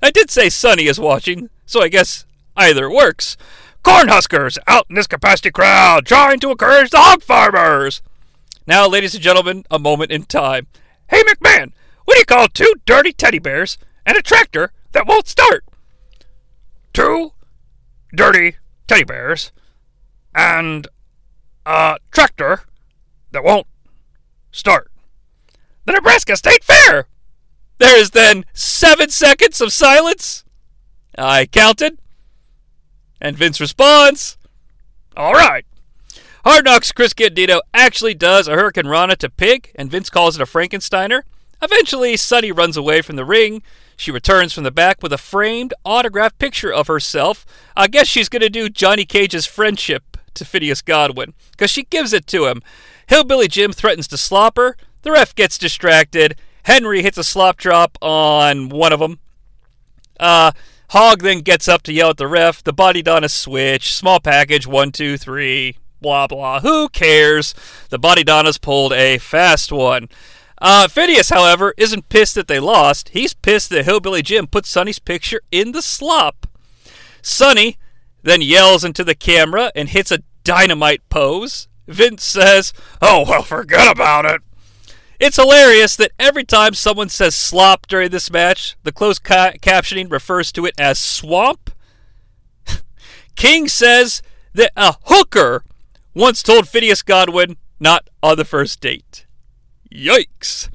Speaker 2: I did say Sunny is watching, so I guess either works. Cornhuskers out in this capacity crowd trying to encourage the hog farmers. Now, ladies and gentlemen, a moment in time. Hey, McMahon, what do you call two dirty teddy bears and a tractor that won't start? Two dirty teddy bears and a tractor that won't start. The Nebraska State Fair! There is then seven seconds of silence. I counted. And Vince responds, All right. Hard Knocks Chris Candido actually does a hurricanrana to Pig, and Vince calls it a Frankensteiner. Eventually, Sunny runs away from the ring. She returns from the back with a framed, autographed picture of herself. I guess she's going to do Johnny Cage's friendship to Phineas Godwin, because she gives it to him. Hillbilly Jim threatens to slop her. The ref gets distracted. Henry hits a slop drop on one of them. Uh, Hog then gets up to yell at the ref. The body Donna switch. Small package. One, two, three. Blah, blah. Who cares? The body Donna's pulled a fast one. Uh, Phineas, however, isn't pissed that they lost. He's pissed that Hillbilly Jim put Sunny's picture in the slop. Sunny then yells into the camera and hits a dynamite pose. Vince says, Oh, well, forget about it. It's hilarious that every time someone says slop during this match, the closed ca- captioning refers to it as swamp. King says that a hooker once told Phineas Godwin not on the first date. Yikes.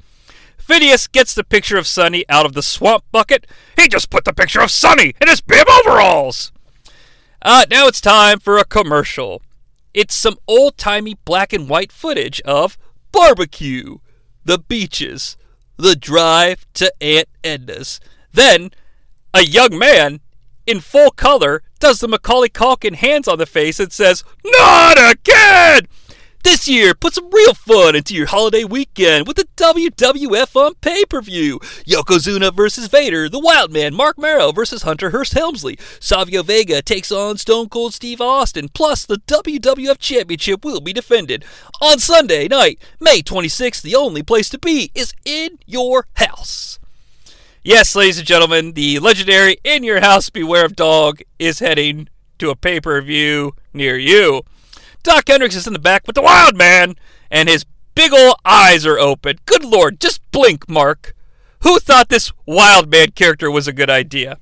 Speaker 2: Phineas gets the picture of Sunny out of the swamp bucket. He just put the picture of Sunny in his bib overalls. Uh, now it's time for a commercial. It's some old timey black and white footage of barbecue, the beaches, the drive to Aunt Edna's. Then, a young man in full color does the Macaulay Culkin hands on the face and says, Not again! This year, put some real fun into your holiday weekend with the WWF on pay per view. Yokozuna versus Vader, The Wild Man, Marc Mero versus Hunter Hearst Helmsley. Savio Vega takes on Stone Cold Steve Austin, plus the WWF Championship will be defended. On Sunday night, May 26th, the only place to be is in your house. Yes, ladies and gentlemen, the legendary In Your House Beware of Dog is heading to a pay per view near you. Dok Hendrix is in the back with the Wild Man, and his big ol' eyes are open. Good lord, just blink, Mark. Who thought this Wild Man character was a good idea?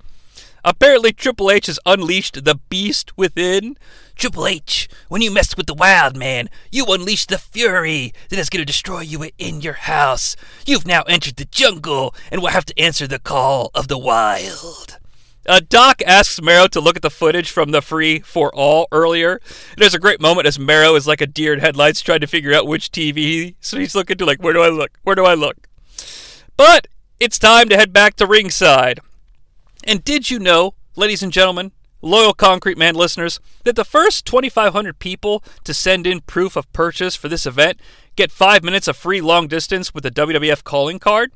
Speaker 2: Apparently, Triple H has unleashed the beast within. Triple H, when you messed with the Wild Man, you unleashed the fury that is going to destroy you in your house. You've now entered the jungle and will have to answer the call of the wild. Uh, Doc asks Mero to look at the footage from the Free for All earlier. There's a great moment as Mero is like a deer in headlights trying to figure out which TV. So he's looking to like, where do I look? Where do I look? But it's time to head back to ringside. And did you know, ladies and gentlemen, loyal Concrete Man listeners, that the first 2,500 people to send in proof of purchase for this event get five minutes of free long distance with a WWF calling card?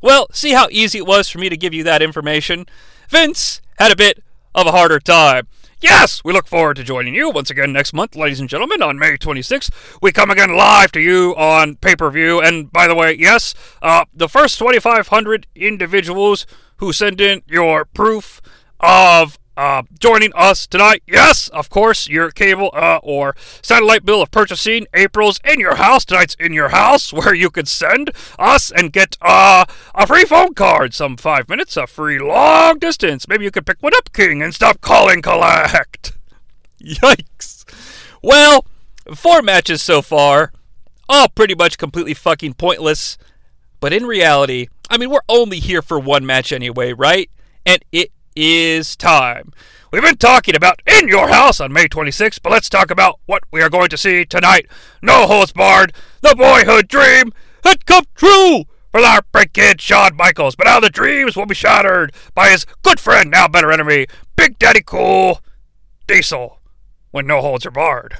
Speaker 2: Well, see how easy it was for me to give you that information? Vince had a bit of a harder time. Yes, we look forward to joining you once again next month, ladies and gentlemen, on May 26th. We come again live to you on pay per view. And by the way, yes, uh, the first 2,500 individuals who send in your proof of uh, joining us tonight. Yes, of course, your cable uh, or satellite bill of purchasing April's in your house. Tonight's in your house, where you could send us and get uh, a free phone card, some five minutes, a free long distance. Maybe you could pick one up, King, and stop calling collect. Yikes. Well, four matches so far, all pretty much completely fucking pointless. But in reality, I mean, we're only here for one match anyway, right? And it is time. We've been talking about In Your House on May 26th, but let's talk about what we are going to see tonight. No holds barred, the boyhood dream had come true for the Heartbreak Kid, Shawn Michaels. But now the dreams will be shattered by his good friend, now better enemy, Big Daddy Cool, Diesel, when no holds are barred.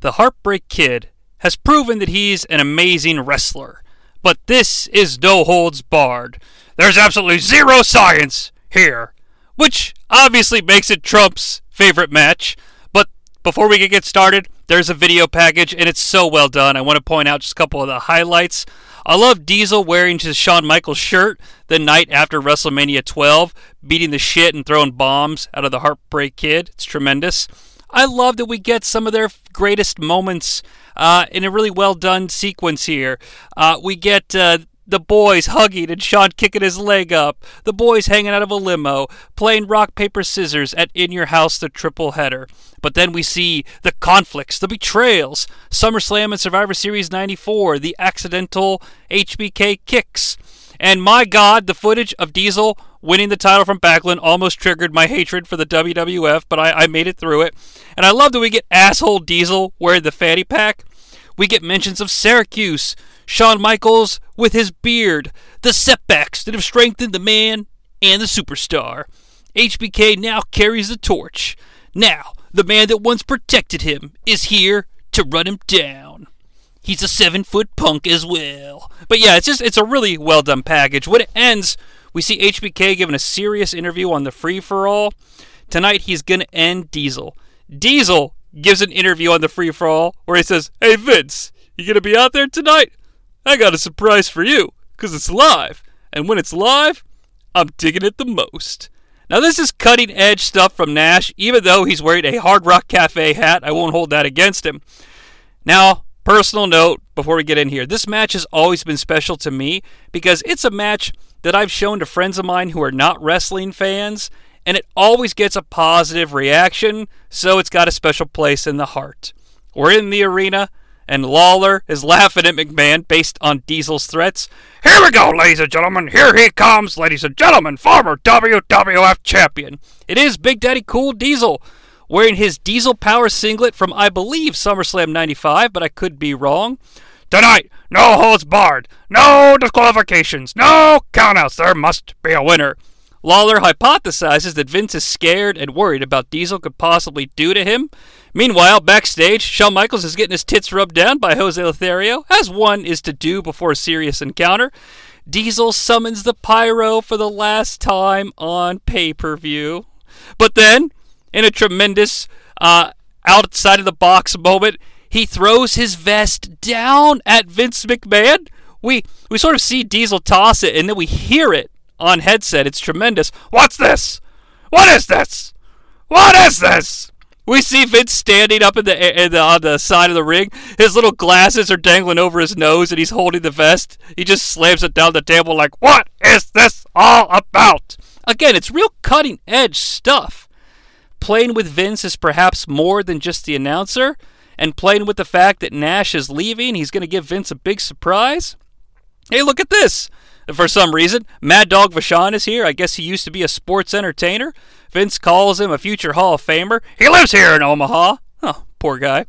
Speaker 2: The Heartbreak Kid has proven that he's an amazing wrestler, but this is no holds barred. There's absolutely zero science here, which obviously makes it Trump's favorite match. But before we can get started, there's a video package, and it's so well done. I want to point out just a couple of the highlights. I love Diesel wearing his Shawn Michaels shirt the night after WrestleMania 12, beating the shit and throwing bombs out of the Heartbreak Kid. It's tremendous. I love that we get some of their greatest moments uh, in a really well done sequence here. Uh, we get uh, the boys hugging and Shawn kicking his leg up, the boys hanging out of a limo, playing rock, paper, scissors at In Your House, the triple header. But then we see the conflicts, the betrayals, SummerSlam and Survivor Series 94, the accidental HBK kicks. And my God, the footage of Diesel winning the title from Backlund almost triggered my hatred for the WWF, but I, I made it through it. And I love that we get asshole Diesel wearing the fanny pack. We get mentions of Syracuse, Shawn Michaels with his beard, the setbacks that have strengthened the man and the superstar. HBK now carries the torch. Now, the man that once protected him is here to run him down. He's a seven foot punk as well. But yeah, it's just it's a really well done package. When it ends, we see HBK giving a serious interview on the free for all. Tonight he's gonna end Diesel. Diesel gives an interview on the free for all where he says, Hey Vince, you gonna be out there tonight? I got a surprise for you, because it's live. And when it's live, I'm digging it the most. Now, this is cutting edge stuff from Nash, even though he's wearing a Hard Rock Cafe hat. I won't hold that against him. Now, personal note before we get in here this match has always been special to me because it's a match that I've shown to friends of mine who are not wrestling fans, and it always gets a positive reaction, so it's got a special place in the heart. We're in the arena, and Lawler is laughing at McMahon based on Diesel's threats. Here we go, ladies and gentlemen. Here he comes, ladies and gentlemen, former WWF champion. It is Big Daddy Cool Diesel, wearing his Diesel Power singlet from, I believe, SummerSlam 95, but I could be wrong. Tonight, no holds barred, no disqualifications, no countouts. There must be a winner. Lawler hypothesizes that Vince is scared and worried about Diesel could possibly do to him. Meanwhile, backstage, Shawn Michaels is getting his tits rubbed down by Jose Lothario, as one is to do before a serious encounter. Diesel summons the pyro for the last time on pay per view. But then, in a tremendous uh, outside of the box moment, he throws his vest down at Vince McMahon. We we sort of see Diesel toss it, and then we hear it on headset. It's tremendous. What's this? What is this? What is this? We see Vince standing up in the, in the on the side of the ring. His little glasses are dangling over his nose, and he's holding the vest. He just slams it down the table like, "What is this all about?" Again, it's real cutting edge stuff. Playing with Vince is perhaps more than just the announcer, and playing with the fact that Nash is leaving, he's going to give Vince a big surprise. Hey, look at this. For some reason, Mad Dog Vachon is here. I guess he used to be a sports entertainer. Vince calls him a future Hall of Famer. He lives here in Omaha. Oh, poor guy.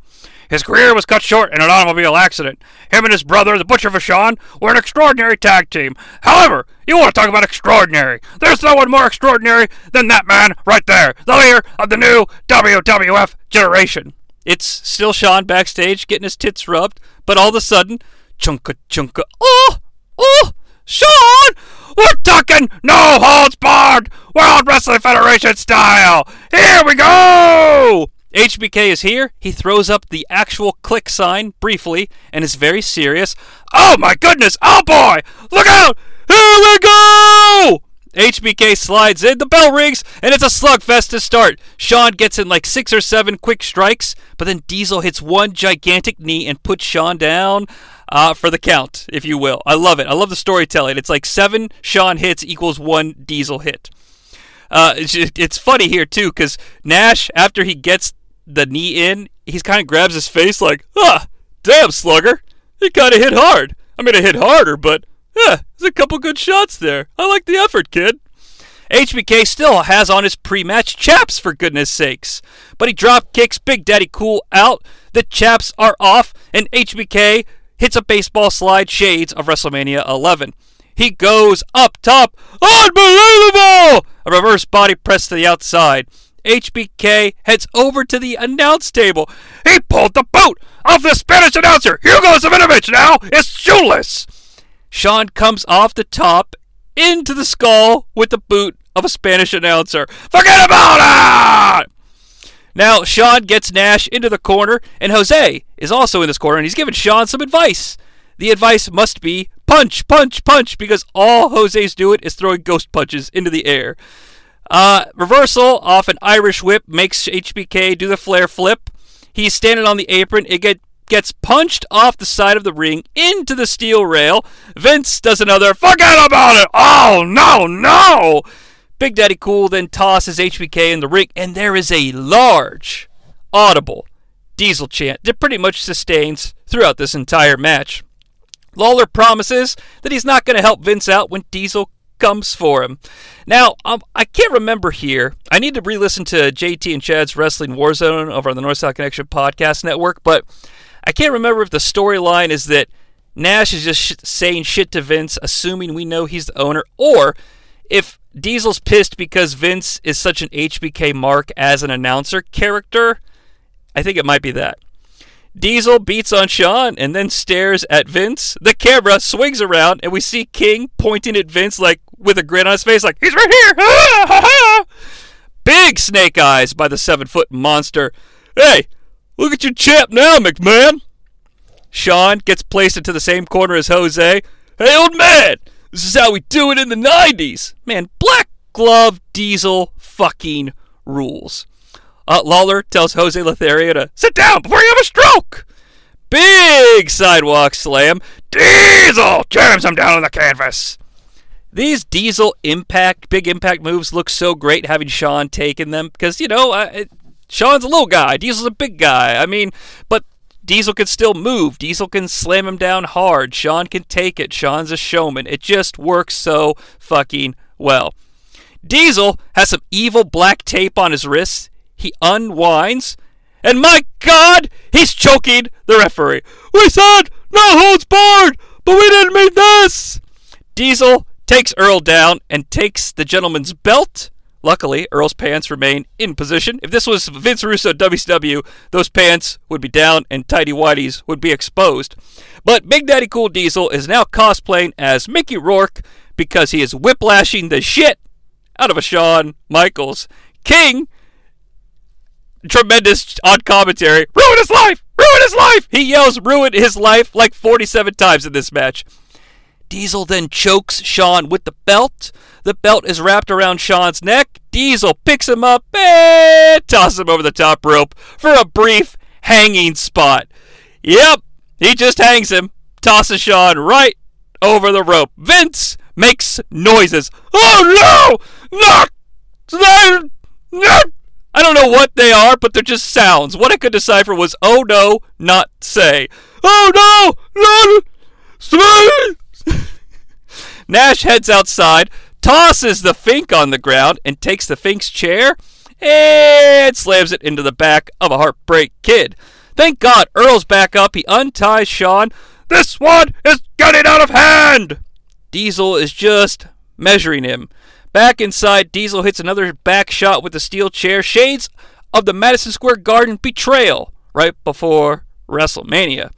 Speaker 2: His career was cut short in an automobile accident. Him and his brother, the Butcher Vachon, were an extraordinary tag team. However, you want to talk about extraordinary. There's no one more extraordinary than that man right there, the leader of the new WWF generation. It's still Shawn backstage getting his tits rubbed, but all of a sudden, chunka chunka. Oh! Oh! Shawn! We're talking no holds barred World Wrestling Federation style! Here we go! HBK is here. He throws up the actual Kliq sign briefly and is very serious. Oh my goodness! Oh boy! Look out! Here we go! HBK slides in, the bell rings, and it's a slugfest to start. Shawn gets in like six or seven quick strikes, but then Diesel hits one gigantic knee and puts Shawn down uh, for the count, if you will. I love it. I love the storytelling. It's like seven Shawn hits equals one Diesel hit. Uh, it's, it's funny here, too, because Nash, after he gets the knee in, he's kind of grabs his face like, ah, damn, Slugger. You kind of hit hard. I mean, it hit harder, but yeah, there's a couple good shots there. I like the effort, kid. HBK still has on his pre-match chaps for goodness sakes. But he drop kicks Big Daddy Cool out. The chaps are off, and HBK hits a baseball slide shades of WrestleMania 11. He goes up top. Unbelievable! A reverse body press to the outside. HBK heads over to the announce table. He pulled the boot off the Spanish announcer. Hugo Savinovich now is shoeless. Shawn comes off the top into the skull with the boot of a Spanish announcer. Forget about it! Now, Shawn gets Nash into the corner, and Jose is also in this corner, and he's giving Shawn some advice. The advice must be punch, punch, punch, because all Jose's doing is throwing ghost punches into the air. Uh, reversal off an Irish whip makes HBK do the flare flip. He's standing on the apron. It get, gets punched off the side of the ring into the steel rail. Vince does another forget about it. Oh, no, no. Big Daddy Cool then tosses HBK in the ring, and there is a large, audible diesel chant that pretty much sustains throughout this entire match. Lawler promises that he's not going to help Vince out when Diesel comes for him. Now, um, I can't remember here. I need to re listen to JT and Chad's Wrestling Warzone over on the North South Connection Podcast Network, but I can't remember if the storyline is that Nash is just sh- saying shit to Vince, assuming we know he's the owner, or if Diesel's pissed because Vince is such an HBK mark as an announcer character. I think it might be that. Diesel beats on Shawn and then stares at Vince. The camera swings around and we see King pointing at Vince like with a grin on his face, like, he's right here! Ha, ha. Big snake eyes by the seven foot monster. Hey, look at your champ now, McMahon! Shawn gets placed into the same corner as Jose. Hey, old man! This is how we do it in the 90s! Man, Black Glove Diesel fucking rules. Uh, Lawler tells Jose Lothario to sit down before you have a stroke! Big sidewalk slam. Diesel jams him down on the canvas. These Diesel impact, big impact moves look so great having Shawn taking them because, you know, uh, it, Shawn's a little guy. Diesel's a big guy. I mean, but Diesel can still move. Diesel can slam him down hard. Shawn can take it. Shawn's a showman. It just works so fucking well. Diesel has some evil black tape on his wrists. He unwinds, and my God, he's choking the referee. We said no holds barred, but we didn't mean this. Diesel takes Earl down and takes the gentleman's belt. Luckily, Earl's pants remain in position. If this was Vince Russo WCW, those pants would be down and tidy whities would be exposed. But Big Daddy Cool Diesel is now cosplaying as Mickey Rourke because he is whiplashing the shit out of a Shawn Michaels. King tremendous on commentary. Ruin his life! Ruin his life! He yells, ruin his life like 47 times in this match. Diesel then chokes Shawn with the belt. The belt is wrapped around Shawn's neck. Diesel picks him up and tosses him over the top rope for a brief hanging spot. Yep, he just hangs him, tosses Shawn right over the rope. Vince makes noises. Oh no! Not! Not! Not! Don't know what they are, but they're just sounds. What I could decipher was oh no, not say. Oh no! Say! Nash heads outside, tosses the Fink on the ground, and takes the Fink's chair and slams it into the back of a Heartbreak Kid. Thank God Earl's back up. He unties Shawn. This one is getting out of hand! Diesel is just measuring him. Back inside, Diesel hits another back shot with the steel chair. Shades of the Madison Square Garden betrayal right before WrestleMania.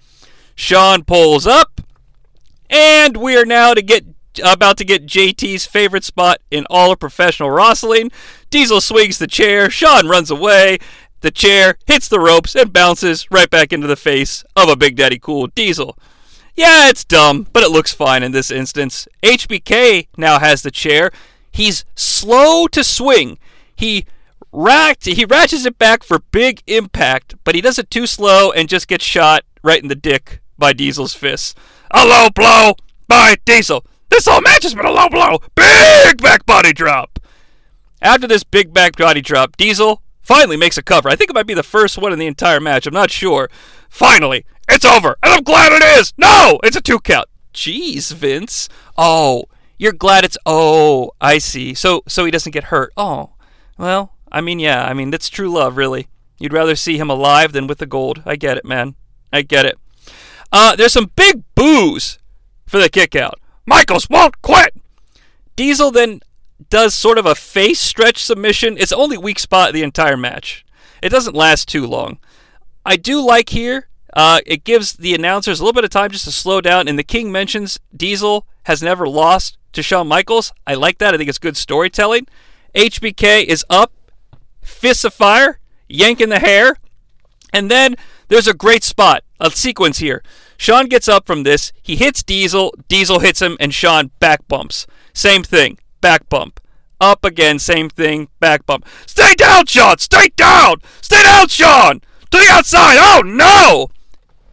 Speaker 2: Shawn pulls up, and we are now to get about to get JT's favorite spot in all of professional wrestling. Diesel swings the chair. Shawn runs away. The chair hits the ropes and bounces right back into the face of a Big Daddy Cool Diesel. Yeah, it's dumb, but it looks fine in this instance. HBK now has the chair. He's slow to swing. He racked, he ratchets it back for big impact, but he does it too slow and just gets shot right in the dick by Diesel's fist. A low blow by Diesel. This whole match has been a low blow. Big back body drop. After this big back body drop, Diesel finally makes a cover. I think it might be the first one in the entire match. I'm not sure. Finally, it's over, and I'm glad it is. No, it's a two count. Jeez, Vince. Oh, you're glad it's. Oh, I see. So, so he doesn't get hurt. Oh, well, I mean, yeah. I mean, that's true love, really. You'd rather see him alive than with the gold. I get it, man. I get it. Uh, there's some big boos for the kick out. Michaels won't quit. Diesel then does sort of a face stretch submission. It's only weak spot the entire match. It doesn't last too long. I do like here. Uh, it gives the announcers a little bit of time just to slow down. And the King mentions Diesel has never lost to Shawn Michaels. I like that. I think it's good storytelling. HBK is up, fists of fire, yanking the hair, and then there's a great spot, a sequence here. Shawn gets up from this. He hits Diesel. Diesel hits him, and Shawn back bumps. Same thing, back bump. Up again, same thing, back bump. Stay down, Shawn! Stay down! Stay down, Shawn! To the outside! Oh, no!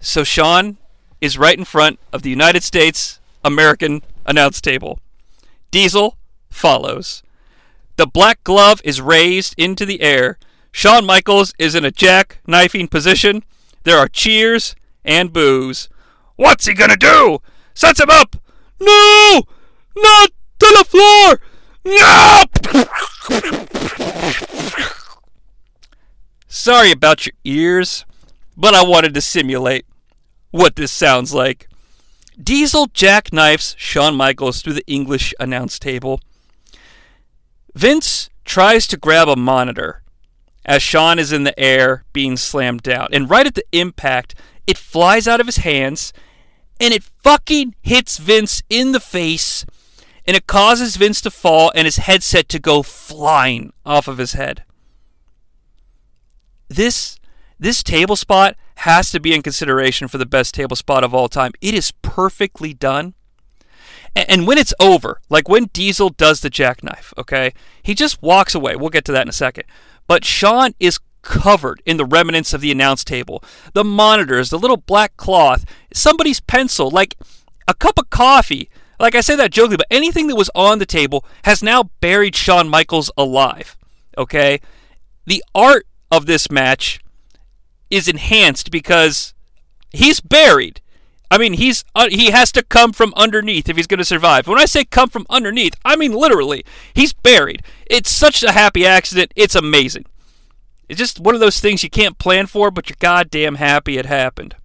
Speaker 2: So Shawn is right in front of the United States American announce table. Diesel follows. The black glove is raised into the air. Shawn Michaels is in a jackknifing position. There are cheers and boos. What's he gonna do? Sets him up! No! Not to the floor! No! Sorry about your ears, but I wanted to simulate what this sounds like. Diesel jackknifes Shawn Michaels through the English announce table. Vince tries to grab a monitor as Shawn is in the air being slammed down. And right at the impact, it flies out of his hands and it fucking hits Vince in the face and it causes Vince to fall and his headset to go flying off of his head. This this table spot has to be in consideration for the best table spot of all time. It is perfectly done. And when it's over, like when Diesel does the jackknife, okay, he just walks away. We'll get to that in a second. But Shawn is covered in the remnants of the announce table. The monitors, the little black cloth, somebody's pencil, like a cup of coffee. Like I say that jokingly, but anything that was on the table has now buried Shawn Michaels alive. Okay? The art of this match is enhanced because he's buried. I mean, he's uh, he has to come from underneath if he's going to survive. When I say come from underneath, I mean literally. He's buried. It's such a happy accident. It's amazing. It's just one of those things you can't plan for, but you're goddamn happy it happened.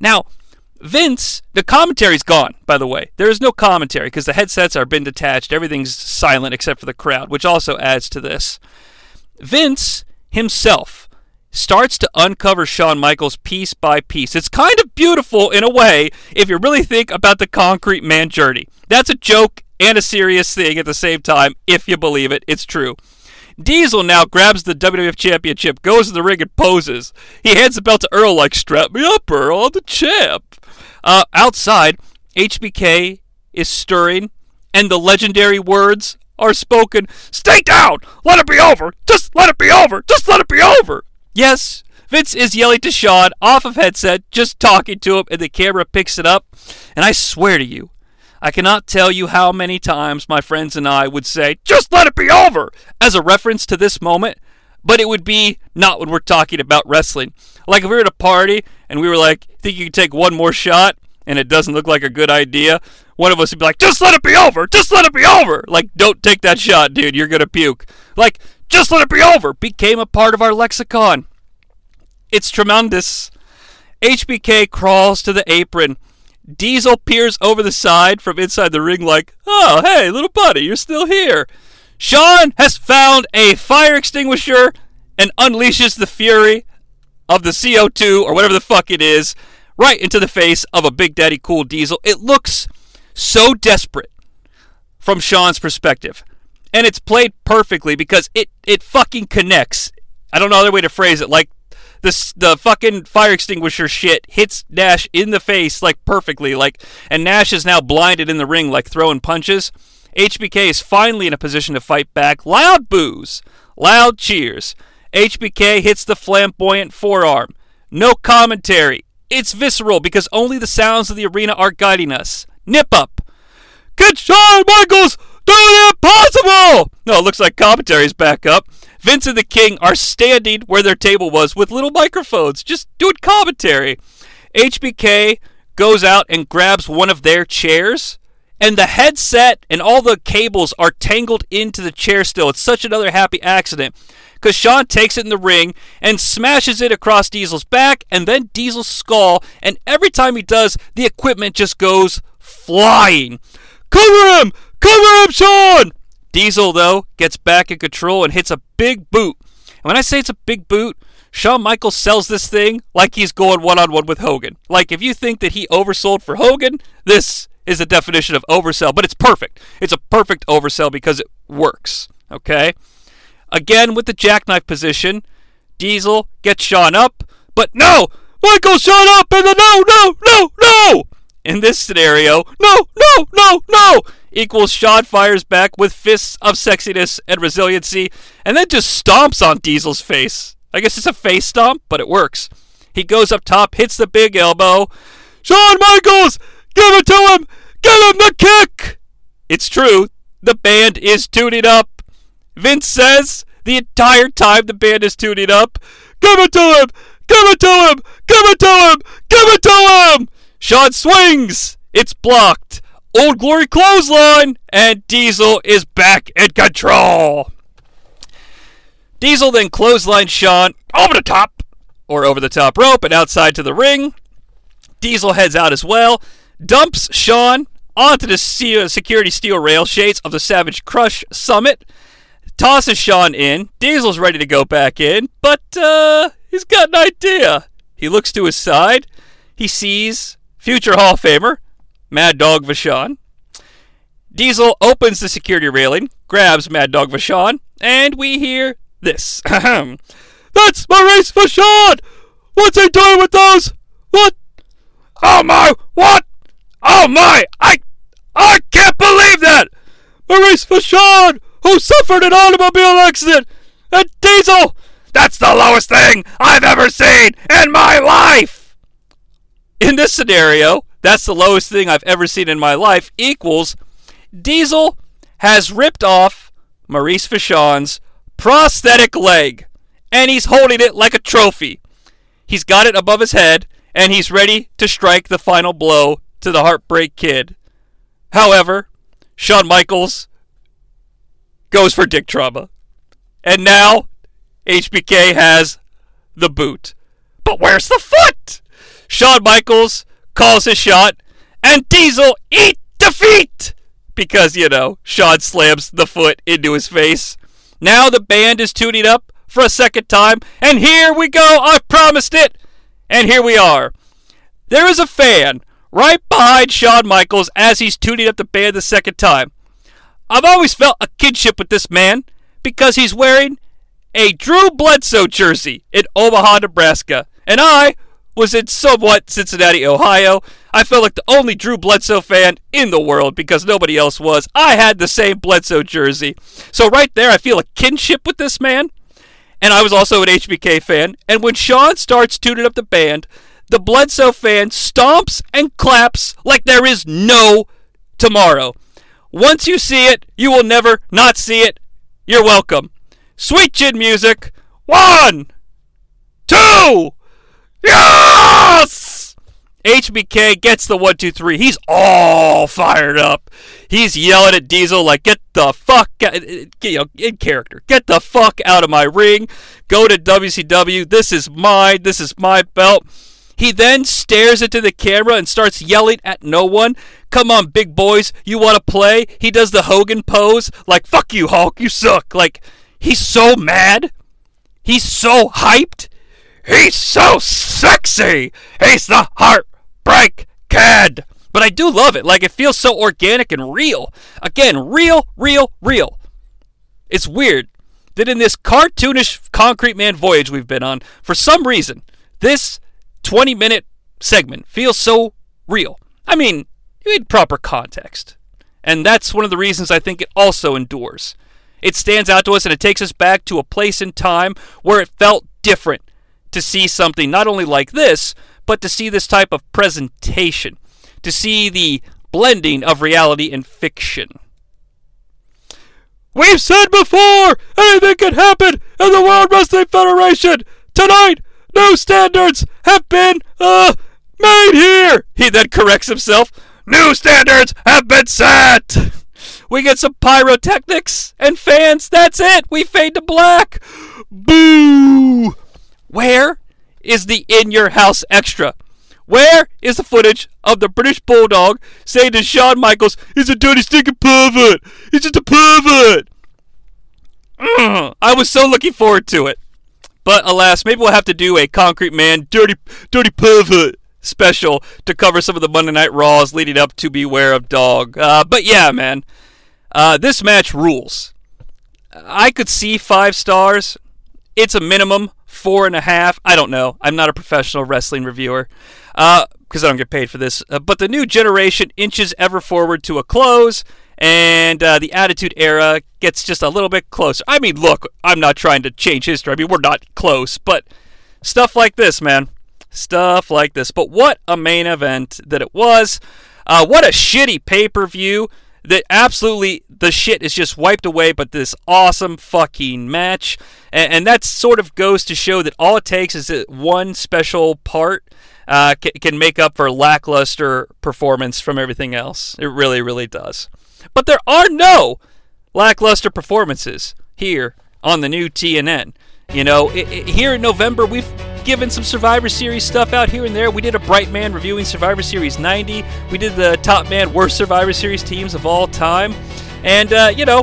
Speaker 2: Now, Vince, the commentary's gone, by the way. There is no commentary because the headsets are been detached. Everything's silent except for the crowd, which also adds to this. Vince himself starts to uncover Shawn Michaels piece by piece. It's kind of beautiful in a way if you really think about the Concrete Man journey. That's a joke and a serious thing at the same time, if you believe it. It's true. Diesel now grabs the WWF Championship, goes to the ring, and poses. He hands the belt to Earl like, strap me up, Earl, I'm the champ. Uh, outside, HBK is stirring, and the legendary words are spoken Stay down! Let it be over! Just let it be over! Just let it be over! Yes, Vince is yelling to Shawn off of headset, just talking to him, and the camera picks it up. And I swear to you, I cannot tell you how many times my friends and I would say, just let it be over, as a reference to this moment, but it would be not when we're talking about wrestling. Like if we were at a party and we were like, think you can take one more shot and it doesn't look like a good idea, one of us would be like, just let it be over, just let it be over. Like, don't take that shot, dude, you're gonna puke. Like, just let it be over became a part of our lexicon. It's tremendous. HBK crawls to the apron. Diesel peers over the side from inside the ring, like, oh, hey, little buddy, you're still here. Shawn has found a fire extinguisher and unleashes the fury of the CO2 or whatever the fuck it is right into the face of a Big Daddy Cool Diesel. It looks so desperate from Shawn's perspective. And it's played perfectly because it, it fucking connects. I don't know other way to phrase it. Like this the fucking fire extinguisher shit hits Nash in the face like perfectly like and Nash is now blinded in the ring like throwing punches. HBK is finally in a position to fight back. Loud boos, loud cheers. HBK hits the flamboyant forearm. No commentary. It's visceral because only the sounds of the arena are guiding us. Nip up. Get Shawn Michaels the impossible! No, it looks like commentary's back up. Vince and the King are standing where their table was with little microphones, just doing commentary. HBK goes out and grabs one of their chairs, and the headset and all the cables are tangled into the chair still. It's such another happy accident. Because Shawn takes it in the ring and smashes it across Diesel's back and then Diesel's skull, and every time he does, the equipment just goes flying. Cover him! Shawn! Diesel, though, gets back in control and hits a big boot. And when I say it's a big boot, Shawn Michaels sells this thing like he's going one on one with Hogan. Like, if you think that he oversold for Hogan, this is the definition of oversell, but it's perfect. It's a perfect oversell because it works. Okay? Again, with the jackknife position, Diesel gets Shawn up, but no! Michael Shawn up and the no, no, no, no! In this scenario, no, no, no, no! Equals Shawn fires back with fists of sexiness and resiliency, and then just stomps on Diesel's face. I guess it's a face stomp, but it works. He goes up top, hits the big elbow. Shawn Michaels! Give it to him! Give him the kick! It's true, the band is tuning up. Vince says the entire time the band is tuning up, Give it to him! Give it to him! Give it to him! Give it to him! Shawn swings! It's blocked. Old Glory clothesline, and Diesel is back in control. Diesel then clotheslined Shawn over the top, or over the top rope, and outside to the ring. Diesel heads out as well, dumps Shawn onto the se- security steel rail shades of the Savage Crush Summit, tosses Shawn in. Diesel's ready to go back in, but uh, he's got an idea. He looks to his side. He sees future Hall of Famer Mad Dog Vachon. Diesel opens the security railing, grabs Mad Dog Vachon, and we hear this. That's Maurice Vachon! What's he doing with those? What? Oh my! What? Oh my! I I can't believe that! Maurice Vachon, who suffered an automobile accident, and Diesel. That's the lowest thing I've ever seen in my life. In this scenario, that's the lowest thing I've ever seen in my life equals Diesel has ripped off Maurice Vachon's prosthetic leg, and he's holding it like a trophy. He's got it above his head, and he's ready to strike the final blow to the Heartbreak Kid. However, Shawn Michaels goes for dick trauma. And now, HBK has the boot. But where's the foot? Shawn Michaels calls his shot, and Diesel eat defeat! Because, you know, Shawn slams the foot into his face. Now the band is tuning up for a second time, and here we go! I promised it! And here we are. There is a fan right behind Shawn Michaels as he's tuning up the band the second time. I've always felt a kinship with this man because he's wearing a Drew Bledsoe jersey in Omaha, Nebraska. And I was in somewhat Cincinnati, Ohio. I felt like the only Drew Bledsoe fan in the world because nobody else was. I had the same Bledsoe jersey. So right there, I feel a kinship with this man. And I was also an HBK fan. And when Shawn starts tuning up the band, the Bledsoe fan stomps and claps like there is no tomorrow. Once you see it, you will never not see it. You're welcome. Sweet chin music. One, two, yes! HBK gets the one, two, three. He's all fired up. He's yelling at Diesel like, "Get the fuck, out, you know, in character. Get the fuck out of my ring. Go to WCW. This is mine. This is my belt." He then stares into the camera and starts yelling at no one. Come on, big boys, you want to play? He does the Hogan pose, like, fuck you, Hulk, you suck. Like, he's so mad. He's so hyped. He's so sexy. He's the heartbreak kid. But I do love it. Like, it feels so organic and real. Again, real, real, real. It's weird that in this cartoonish Concrete Man voyage we've been on, for some reason, this 20 minute segment feels so real. I mean, you need proper context. And that's one of the reasons I think it also endures. It stands out to us and it takes us back to a place in time where it felt different to see something not only like this, but to see this type of presentation, to see the blending of reality and fiction. We've said before, anything can happen in the World Wrestling Federation. Tonight, new standards have been, uh, made here. He then corrects himself. New standards have been set. We get some pyrotechnics and fans. That's it. We fade to black. Boo. Where is the in your house extra? Where is the footage of the British Bulldog saying to Shawn Michaels, he's a dirty stinking pervert. He's just a pervert. Mm, I was so looking forward to it. But alas, maybe we'll have to do a Concrete Man Dirty Dirty Pervert special to cover some of the Monday Night Raws leading up to Beware of Dog. Uh, but yeah, man, uh, this match rules. I could see five stars. It's a minimum four and a half. I don't know. I'm not a professional wrestling reviewer because I don't get paid for this. Uh, but the new generation inches ever forward to a close, and uh, the Attitude Era gets just a little bit closer. I mean, look, I'm not trying to change history. I mean, we're not close, but stuff like this, man. Stuff like this. But what a main event that it was. Uh, what a shitty pay per view. That absolutely the shit is just wiped away, but this awesome fucking match. And, and that sort of goes to show that all it takes is that one special part uh, ca- can make up for lackluster performance from everything else. It really, really does. But there are no lackluster performances here on the new TNN. You know, i i here in November, we've given some Survivor Series stuff out here and there. We did a Bright Man reviewing Survivor Series 90. We did the Top Man Worst Survivor Series teams of all time. And, uh, you know,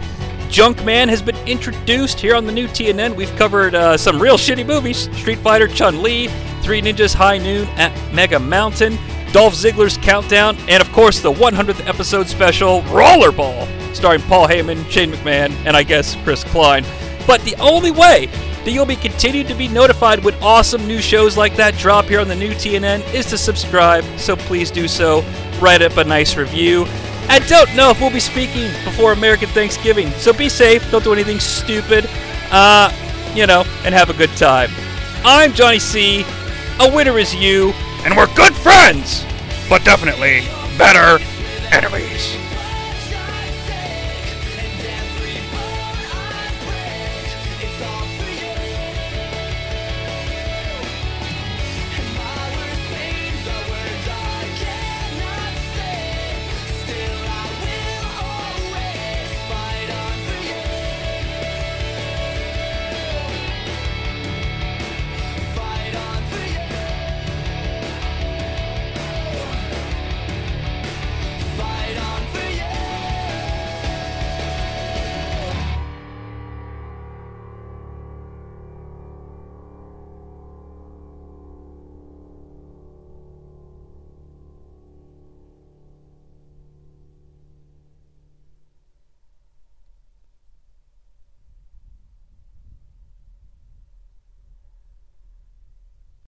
Speaker 2: Junk Man has been introduced here on the new TNN. We've covered uh, some real shitty movies Street Fighter Chun Li, Three Ninjas High Noon at Mega Mountain, Dolph Ziggler's Countdown, and of course the 100th episode special Rollerball, starring Paul Heyman, Shane McMahon, and I guess Chris Klein. But the only way that you'll be continued to be notified when awesome new shows like that drop here on the new TNN is to subscribe, so please do so. Write up a nice review. I don't know if we'll be speaking before American Thanksgiving, so be safe, don't do anything stupid, uh, you know, and have a good time. I'm Jonnie Sea. A winner is you, and we're good friends, but definitely better enemies.